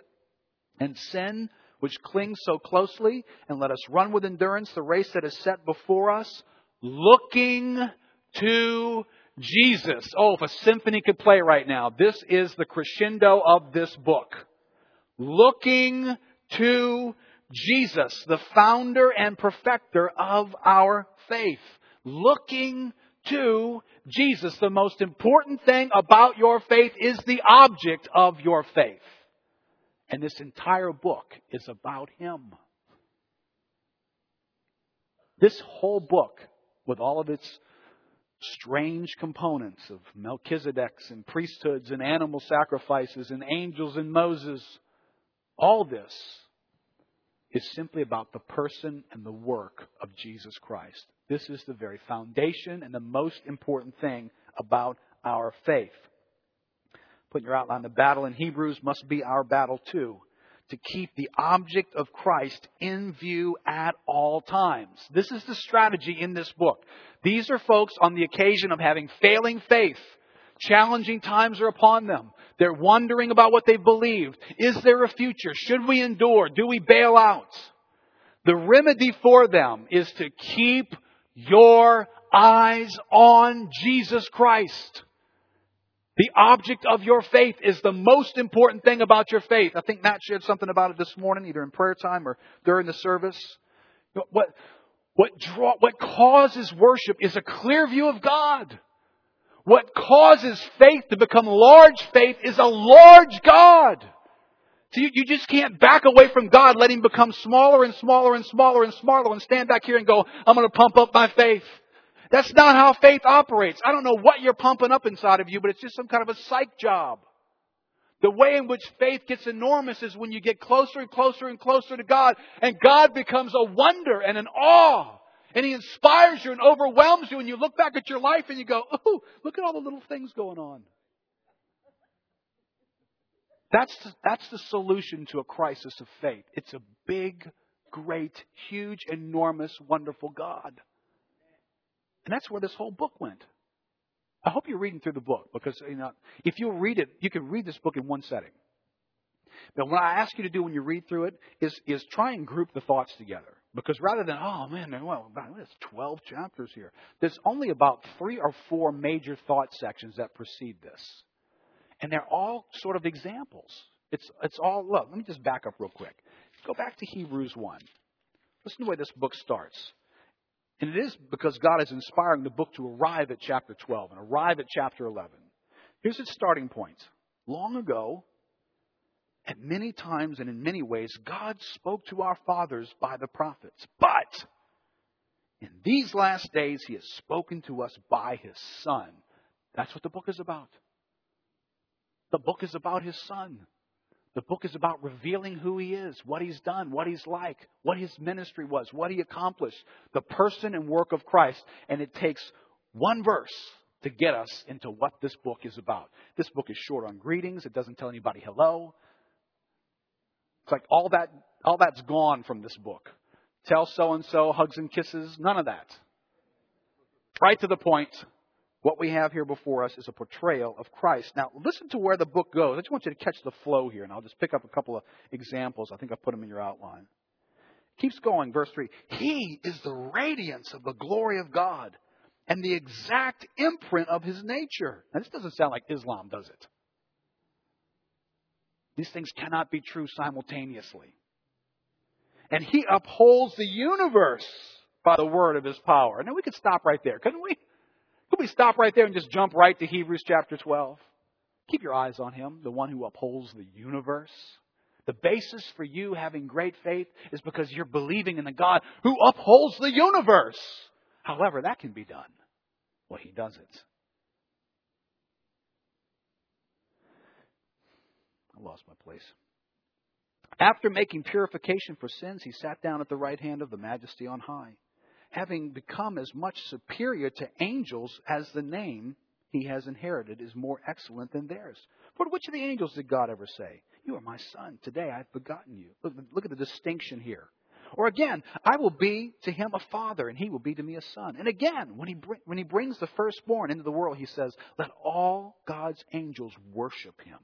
and sin which clings so closely, and let us run with endurance the race that is set before us, looking to Jesus. Oh, if a symphony could play right now, this is the crescendo of this book. Looking to Jesus, the founder and perfecter of our faith. Looking to Jesus. The most important thing about your faith is the object of your faith. And this entire book is about Him. This whole book, with all of its strange components of Melchizedek's and priesthoods and animal sacrifices and angels and Moses, all this is simply about the person and the work of Jesus Christ. This is the very foundation and the most important thing about our faith. Put your outline, the battle in Hebrews must be our battle too. To keep the object of Christ in view at all times. This is the strategy in this book. These are folks on the occasion of having failing faith. Challenging times are upon them. They're wondering about what they've believed. Is there a future? Should we endure? Do we bail out? The remedy for them is to keep your eyes on Jesus Christ. The object of your faith is the most important thing about your faith. I think Matt shared something about it this morning, either in prayer time or during the service. What, what, draw, what causes worship is a clear view of God. What causes faith to become large faith is a large God. So you, you just can't back away from God, let Him become smaller and smaller and smaller and smaller and stand back here and go, I'm going to pump up my faith. That's not how faith operates. I don't know what you're pumping up inside of you, but it's just some kind of a psych job. The way in which faith gets enormous is when you get closer and closer and closer to God, and God becomes a wonder and an awe. And He inspires you and overwhelms you, and you look back at your life and you go, oh, look at all the little things going on. That's the, that's the solution to a crisis of faith. It's a big, great, huge, enormous, wonderful God. And that's where this whole book went. I hope you're reading through the book because you know if you read it, you can read this book in one setting. But what I ask you to do when you read through it is is try and group the thoughts together. Because rather than, oh man, well, there's 12 chapters here, there's only about three or four major thought sections that precede this. And they're all sort of examples. It's, it's all, look, let me just back up real quick. Go back to Hebrews 1. Listen to the way this book starts. And it is because God is inspiring the book to arrive at chapter 12 and arrive at chapter 11. Here's its starting point. Long ago, at many times and in many ways, God spoke to our fathers by the prophets. But in these last days, He has spoken to us by His Son. That's what the book is about. The book is about His Son. The book is about revealing who He is, what He's done, what He's like, what His ministry was, what He accomplished, the person and work of Christ. And it takes one verse to get us into what this book is about. This book is short on greetings. It doesn't tell anybody hello. It's like all that, all that's gone from this book. Tell so and so, hugs and kisses, none of that. Right to the point. What we have here before us is a portrayal of Christ. Now, listen to where the book goes. I just want you to catch the flow here, and I'll just pick up a couple of examples. I think I put them in your outline. Keeps going, verse 3. He is the radiance of the glory of God and the exact imprint of his nature. Now, this doesn't sound like Islam, does it? These things cannot be true simultaneously. And he upholds the universe by the word of his power. Now we could stop right there, couldn't we? Could we stop right there and just jump right to Hebrews chapter 12? Keep your eyes on him, the one who upholds the universe. The basis for you having great faith is because you're believing in the God who upholds the universe. However, that can be done. Well, he does it. I lost my place. After making purification for sins, he sat down at the right hand of the majesty on high, having become as much superior to angels as the name he has inherited is more excellent than theirs. For which of the angels did God ever say, You are my son, today I have begotten you? Look, look at the distinction here. Or again, I will be to him a father, and he will be to me a son. And again, when he, when he brings the firstborn into the world, he says, Let all God's angels worship him.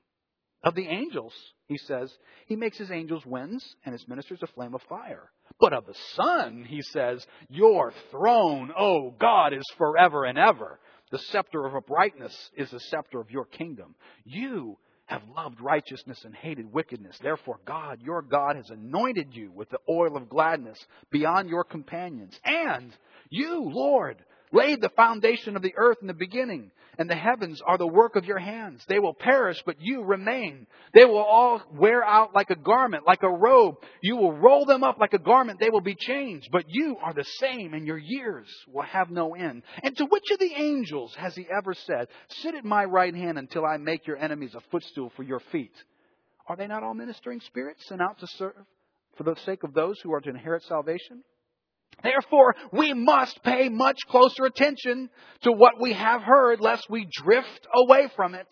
Of the angels, he says, he makes his angels winds and his ministers a flame of fire. But of the Son, he says, Your throne, O God, is forever and ever. The scepter of uprightness is the scepter of your kingdom. You have loved righteousness and hated wickedness. Therefore, God, your God, has anointed you with the oil of gladness beyond your companions. And you, Lord, laid the foundation of the earth in the beginning, and the heavens are the work of your hands. They will perish, but you remain. They will all wear out like a garment, like a robe. You will roll them up like a garment. They will be changed, but you are the same, and your years will have no end. And to which of the angels has he ever said, Sit at my right hand until I make your enemies a footstool for your feet? Are they not all ministering spirits sent out to serve for the sake of those who are to inherit salvation? Therefore, we must pay much closer attention to what we have heard, lest we drift away from it.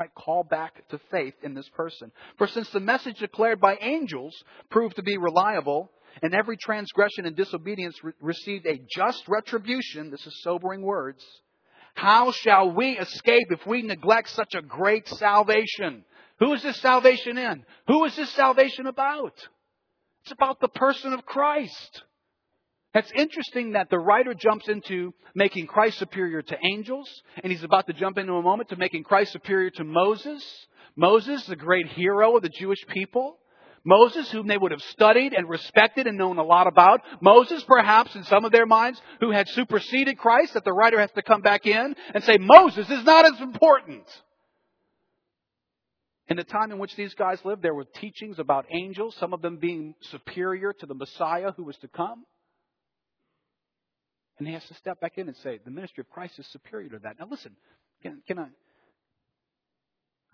Right? Call back to faith in this person. For since the message declared by angels proved to be reliable, and every transgression and disobedience re- received a just retribution, this is sobering words, how shall we escape if we neglect such a great salvation? Who is this salvation in? Who is this salvation about? It's about the person of Christ. It's interesting that the writer jumps into making Christ superior to angels, and he's about to jump into a moment to making Christ superior to Moses. Moses, the great hero of the Jewish people. Moses, whom they would have studied and respected and known a lot about. Moses, perhaps, in some of their minds, who had superseded Christ, that the writer has to come back in and say, Moses is not as important. In the time in which these guys lived, there were teachings about angels, some of them being superior to the Messiah who was to come. And he has to step back in and say, the ministry of Christ is superior to that. Now listen, can, can I?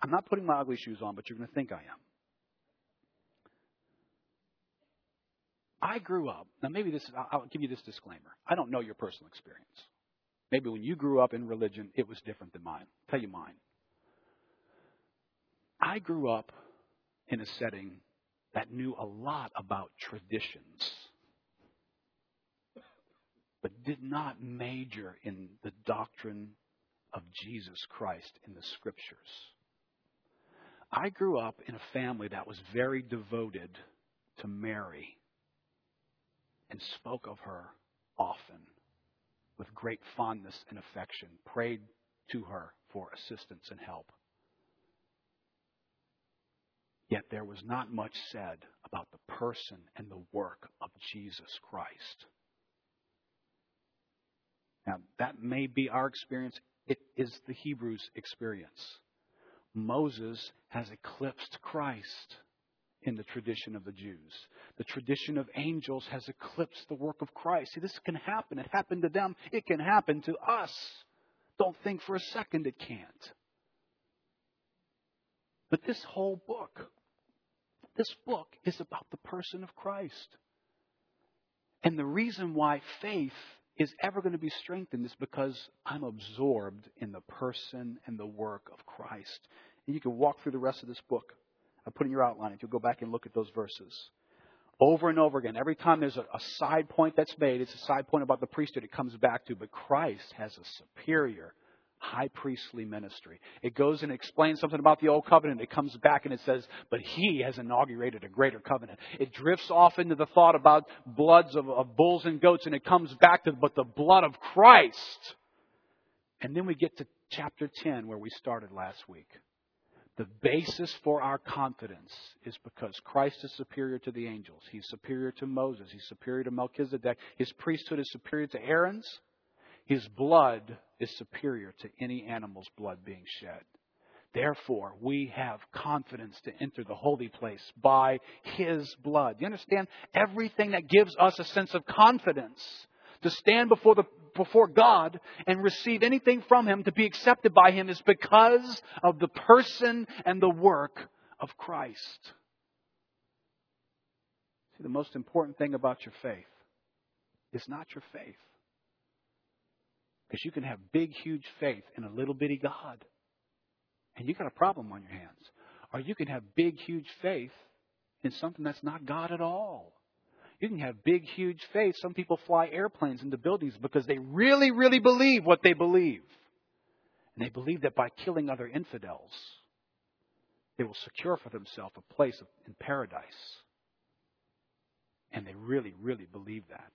I'm not putting my ugly shoes on, but you're going to think I am. I grew up, now maybe this, I'll give you this disclaimer. I don't know your personal experience. Maybe when you grew up in religion, it was different than mine. I'll tell you mine. I grew up in a setting that knew a lot about traditions but did not major in the doctrine of Jesus Christ in the scriptures. I grew up in a family that was very devoted to Mary and spoke of her often with great fondness and affection, prayed to her for assistance and help. Yet there was not much said about the person and the work of Jesus Christ. Now, that may be our experience. It is the Hebrews' experience. Moses has eclipsed Christ in the tradition of the Jews. The tradition of angels has eclipsed the work of Christ. See, this can happen. It happened to them. It can happen to us. Don't think for a second it can't. But this whole book, this book is about the person of Christ. And the reason why faith is ever going to be strengthened is because I'm absorbed in the person and the work of Christ. And you can walk through the rest of this book. I put in your outline if you'll go back and look at those verses. Over and over again. Every time there's a, a side point that's made, it's a side point about the priesthood it comes back to. But Christ has a superior high priestly ministry. It goes and explains something about the old covenant. It comes back and it says, but he has inaugurated a greater covenant. It drifts off into the thought about bloods of, of bulls and goats and it comes back to, but the blood of Christ. And then we get to chapter 10 where we started last week. The basis for our confidence is because Christ is superior to the angels. He's superior to Moses. He's superior to Melchizedek. His priesthood is superior to Aaron's. His blood is superior to any animal's blood being shed. Therefore, we have confidence to enter the holy place by His blood. You understand? Everything that gives us a sense of confidence to stand before, the, before God and receive anything from Him to be accepted by Him is because of the person and the work of Christ. See, the most important thing about your faith is not your faith. Because you can have big, huge faith in a little bitty God and you got a problem on your hands. Or you can have big, huge faith in something that's not God at all. You can have big, huge faith. Some people fly airplanes into buildings because they really, really believe what they believe. And they believe that by killing other infidels, they will secure for themselves a place in paradise. And they really, really believe that.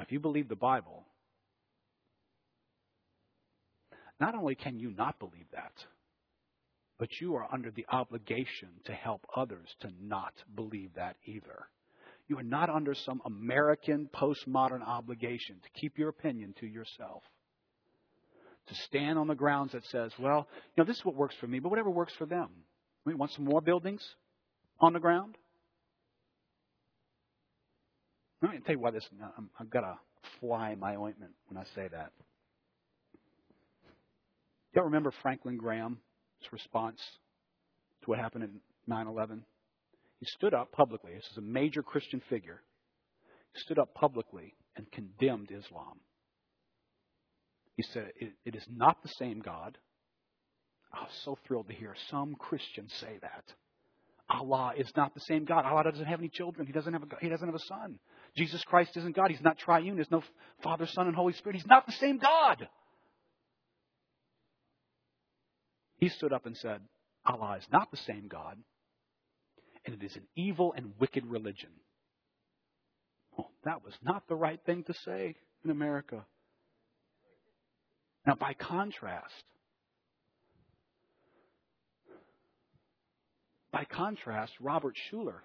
Now, if you believe the Bible, not only can you not believe that, but you are under the obligation to help others to not believe that either. You are not under some American postmodern obligation to keep your opinion to yourself. To stand on the grounds that says, well, you know, this is what works for me, but whatever works for them. We want some more buildings on the ground? Let me tell you why this, I've got a fly my ointment when I say that. Y'all remember Franklin Graham's response to what happened in 9 11? He stood up publicly. This is a major Christian figure. He stood up publicly and condemned Islam. He said, It, it is not the same God. I was so thrilled to hear some Christians say that. Allah is not the same God. Allah doesn't have any children. He doesn't have a, he doesn't have a son. Jesus Christ isn't God. He's not triune. There's no Father, Son, and Holy Spirit. He's not the same God. He stood up and said, Allah is not the same God, and it is an evil and wicked religion. Well, that was not the right thing to say in America. Now, by contrast, by contrast, Robert Schuller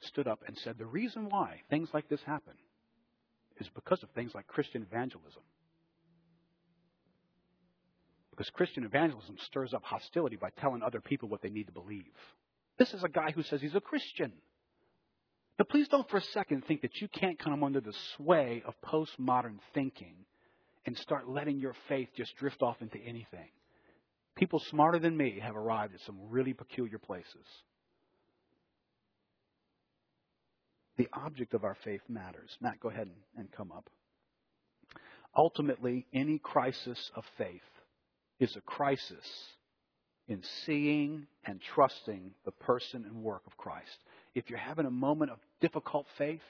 stood up and said the reason why things like this happen is because of things like Christian evangelism. Because Christian evangelism stirs up hostility by telling other people what they need to believe. This is a guy who says he's a Christian. Now, please don't for a second think that you can't come under the sway of postmodern thinking and start letting your faith just drift off into anything. People smarter than me have arrived at some really peculiar places. The object of our faith matters. Matt, go ahead and come up. Ultimately, any crisis of faith is a crisis in seeing and trusting the person and work of Christ. If you're having a moment of difficult faith,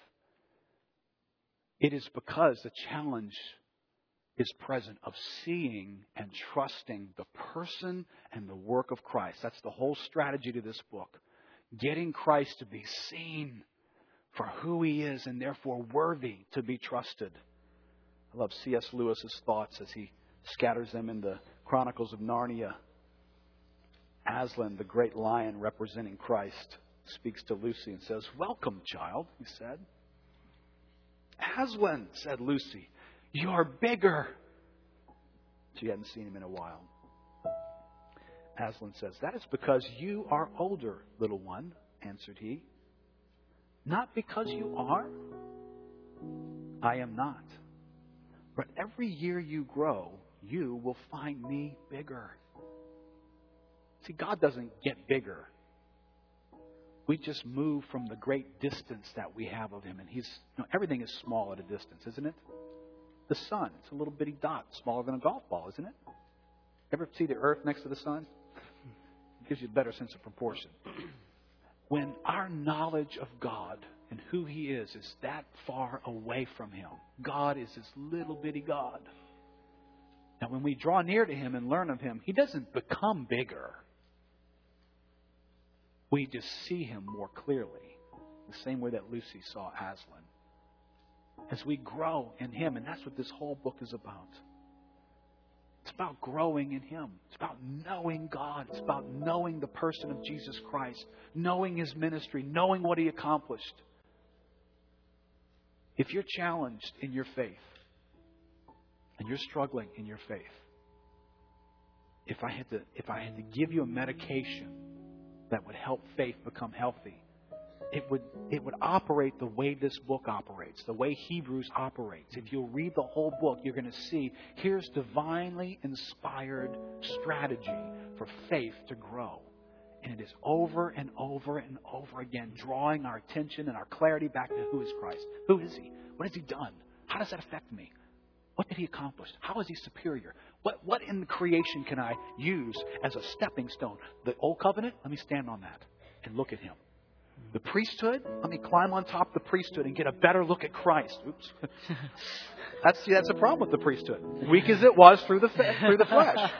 it is because the challenge is present of seeing and trusting the person and the work of Christ. That's the whole strategy to this book. Getting Christ to be seen for who he is and therefore worthy to be trusted. I love C.S. Lewis's thoughts as he scatters them in the Chronicles of Narnia. Aslan, the great lion representing Christ, speaks to Lucy and says, Welcome, child, he said. Aslan, said Lucy, you're bigger. She hadn't seen him in a while. Aslan says, That is because you are older, little one, answered he. Not because you are. I am not. But every year you grow, you will find me bigger. See, God doesn't get bigger. We just move from the great distance that we have of Him. And He's, you know, everything is small at a distance, isn't it? The sun, it's a little bitty dot, smaller than a golf ball, isn't it? Ever see the earth next to the sun? It gives you a better sense of proportion. When our knowledge of God and who He is is that far away from Him, God is this little bitty God. Now, when we draw near to Him and learn of Him, He doesn't become bigger. We just see Him more clearly, the same way that Lucy saw Aslan. As we grow in Him, and that's what this whole book is about. It's about growing in Him. It's about knowing God. It's about knowing the person of Jesus Christ, knowing His ministry, knowing what He accomplished. If you're challenged in your faith and you're struggling in your faith, if I had to, if I had to give you a medication that would help faith become healthy, it would, it would operate the way this book operates, the way Hebrews operates. If you'll read the whole book, you're going to see here's divinely inspired strategy for faith to grow. And it is over and over and over again drawing our attention and our clarity back to who is Christ. Who is He? What has He done? How does that affect me? What did He accomplish? How is He superior? What, what in the creation can I use as a stepping stone? The Old Covenant? Let me stand on that and look at Him. The priesthood, let me climb on top of the priesthood and get a better look at Christ. Oops. *laughs* That's see, that's the problem with the priesthood. Weak as it was through the through the flesh. *laughs*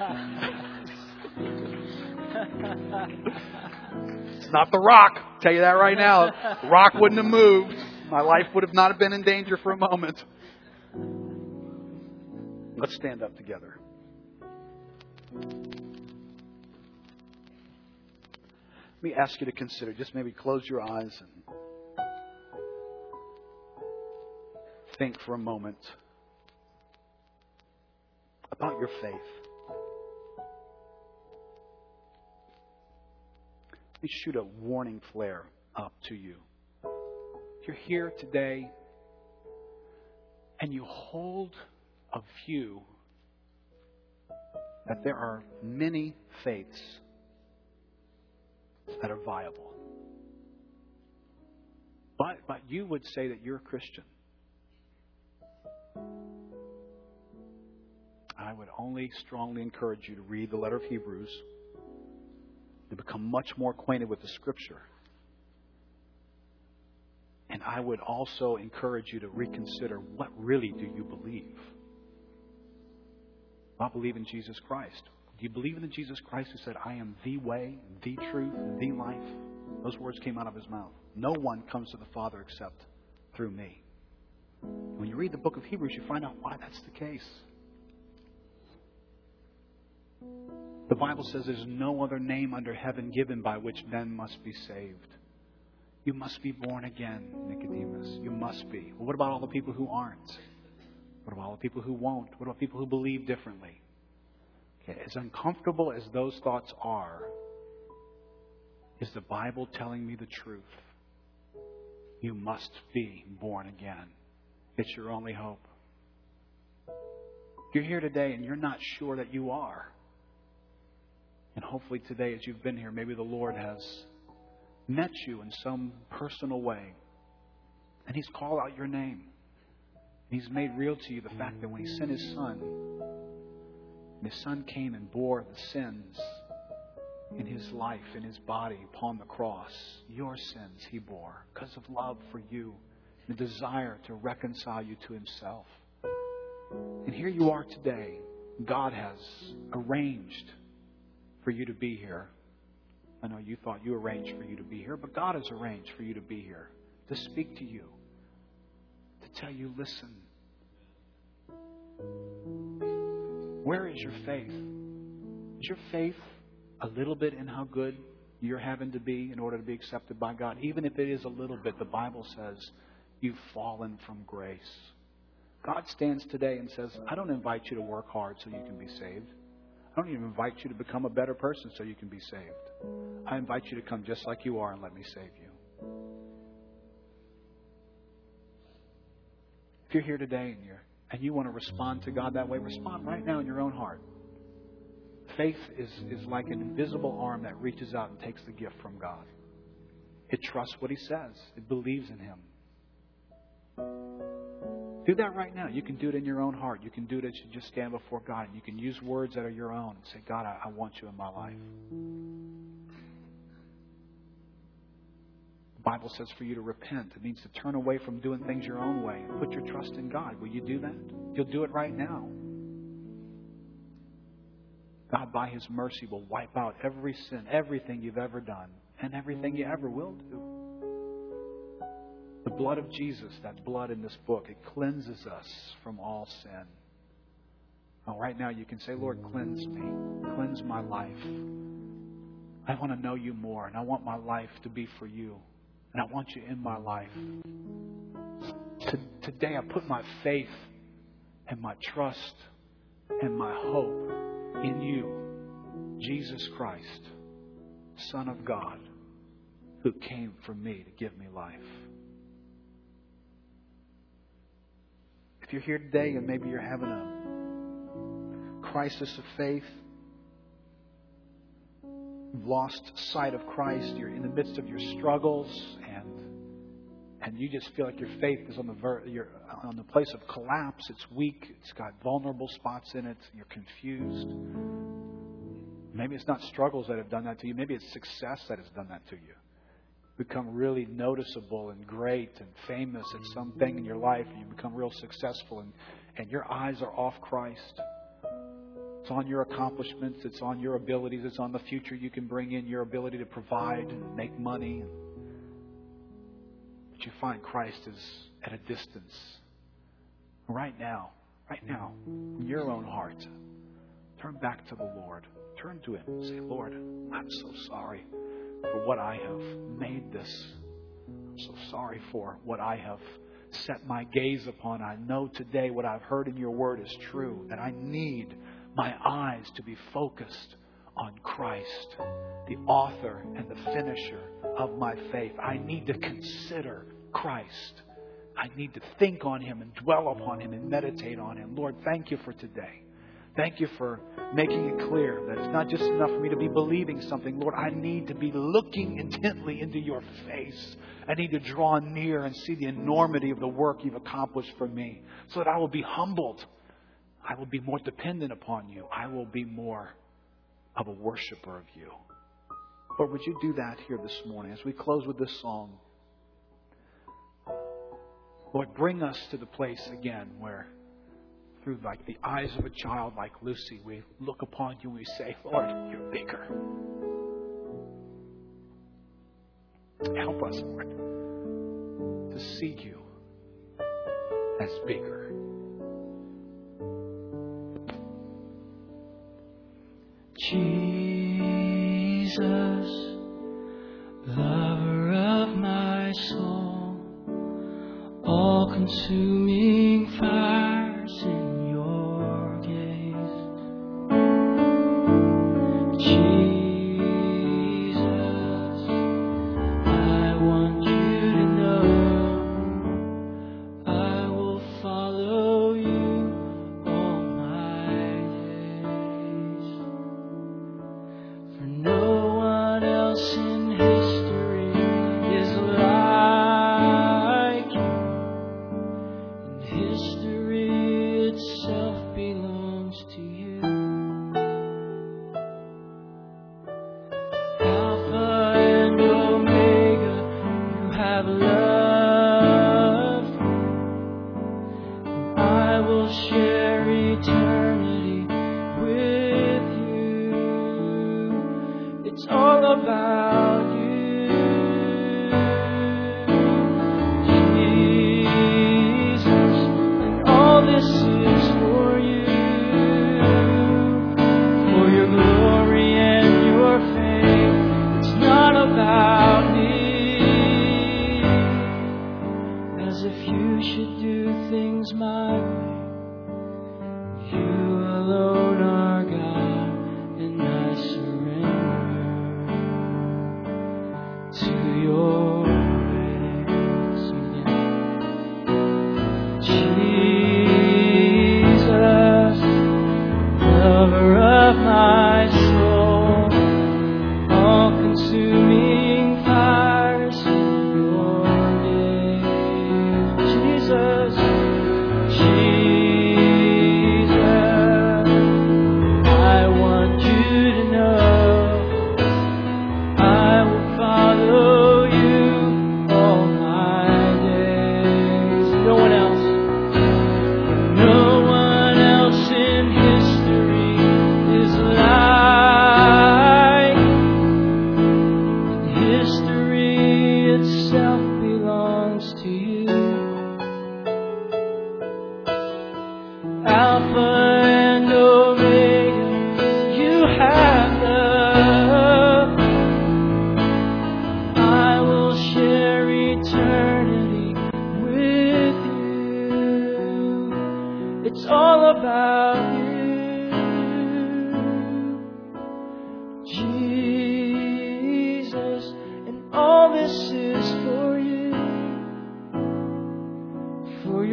it's not the rock. I'll tell you that right now. The rock wouldn't have moved. My life would have not have been in danger for a moment. Let's stand up together. Let me ask you to consider, just maybe close your eyes and think for a moment about your faith. Let me shoot a warning flare up to you. If you're here today and you hold a view that there are many faiths that are viable. But, but you would say that you're a Christian. I would only strongly encourage you to read the letter of Hebrews, to become much more acquainted with the Scripture. And I would also encourage you to reconsider what really do you believe? I believe in Jesus Christ. Do you believe in the Jesus Christ who said, I am the way, the truth, the life? Those words came out of his mouth. No one comes to the Father except through me. When you read the book of Hebrews, you find out why that's the case. The Bible says there's no other name under heaven given by which men must be saved. You must be born again, Nicodemus. You must be. Well, what about all the people who aren't? What about all the people who won't? What about people who believe differently? As uncomfortable as those thoughts are, is the Bible telling me the truth? You must be born again. It's your only hope. You're here today and you're not sure that you are. And hopefully today, as you've been here, maybe the Lord has met you in some personal way. And He's called out your name. And He's made real to you the fact that when He sent His Son, His Son came and bore the sins in His life, in His body, upon the cross. Your sins He bore because of love for you, the desire to reconcile you to Himself. And here you are today. God has arranged for you to be here. I know you thought you arranged for you to be here, but God has arranged for you to be here to speak to you to tell you, listen. Where is your faith? Is your faith a little bit in how good you're having to be in order to be accepted by God? Even if it is a little bit, the Bible says you've fallen from grace. God stands today and says, I don't invite you to work hard so you can be saved. I don't even invite you to become a better person so you can be saved. I invite you to come just like you are and let me save you. If you're here today and you're and you want to respond to God that way, respond right now in your own heart. Faith is, is like an invisible arm that reaches out and takes the gift from God. It trusts what He says, it believes in Him. Do that right now. You can do it in your own heart. You can do it as you just stand before God. You can use words that are your own and say, God, I, I want you in my life. Bible says for you to repent. It means to turn away from doing things your own way and put your trust in God. Will you do that? You'll do it right now. God, by His mercy, will wipe out every sin, everything you've ever done, and everything you ever will do. The blood of Jesus, that blood in this book, it cleanses us from all sin. Oh, right now you can say, Lord, cleanse me, cleanse my life. I want to know you more, and I want my life to be for you, and I want you in my life. Today I put my faith and my trust and my hope in you, Jesus Christ, Son of God, who came for me to give me life. If you're here today and maybe you're having a crisis of faith, you've lost sight of Christ, you're in the midst of your struggles, and and you just feel like your faith is on the ver- you're on the place of collapse. It's weak. It's got vulnerable spots in it. You're confused. Maybe it's not struggles that have done that to you. Maybe it's success that has done that to you. Become really noticeable and great and famous at something in your life, and you become real successful, and, and your eyes are off Christ. It's on your accomplishments, it's on your abilities, it's on the future you can bring in, your ability to provide and make money. But you find Christ is at a distance. Right now, right now, in your own heart, turn back to the Lord. Turn to Him say, Lord, I'm so sorry for what I have made this. I'm so sorry for what I have set my gaze upon. I know today what I've heard in your word is true, and I need my eyes to be focused on Christ, the author and the finisher of my faith. I need to consider Christ. I need to think on Him and dwell upon Him and meditate on Him. Lord, thank you for today. Thank you for making it clear that it's not just enough for me to be believing something. Lord, I need to be looking intently into your face. I need to draw near and see the enormity of the work you've accomplished for me so that I will be humbled. I will be more dependent upon you. I will be more of a worshiper of you. Lord, would you do that here this morning as we close with this song? Lord, bring us to the place again where, through like the eyes of a child like Lucy, we look upon you and we say, Lord, you're bigger. Help us, Lord, to see you as bigger. Jesus, lover of my soul, all consuming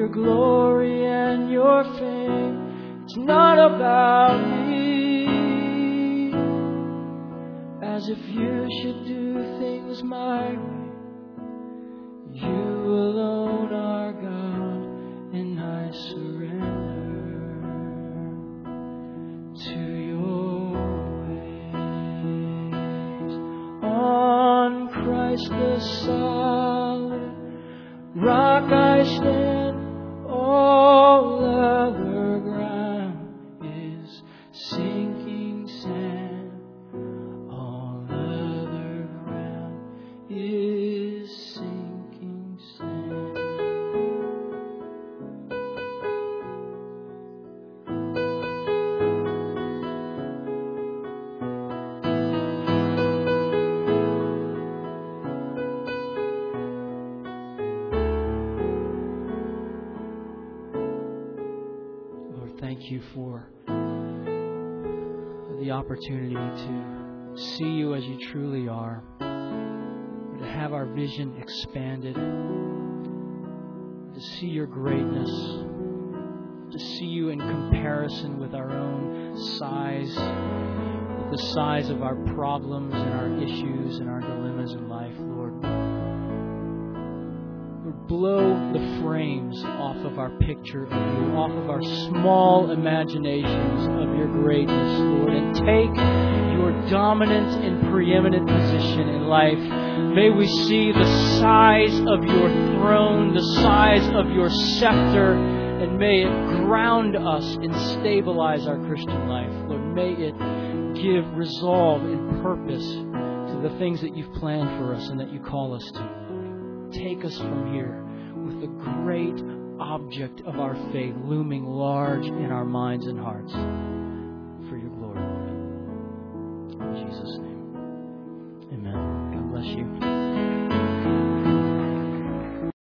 your glory and your fame. It's not about me. As if you should do things my way. You alone are God, and I surrender to your ways. On Christ the solid rock I stand, vision expanded, to see your greatness, to see you in comparison with our own size, with the size of our problems and our issues and our dilemmas in life, Lord. Blow the frames off of our picture of you, off of our small imaginations of your greatness, Lord, and take your dominant and preeminent position in life. May we see the size of your throne, the size of your scepter, and may it ground us and stabilize our Christian life. Lord, may it give resolve and purpose to the things that you've planned for us and that you call us to take us from here with the great object of our faith looming large in our minds and hearts for your glory, Lord. In Jesus' name bless you.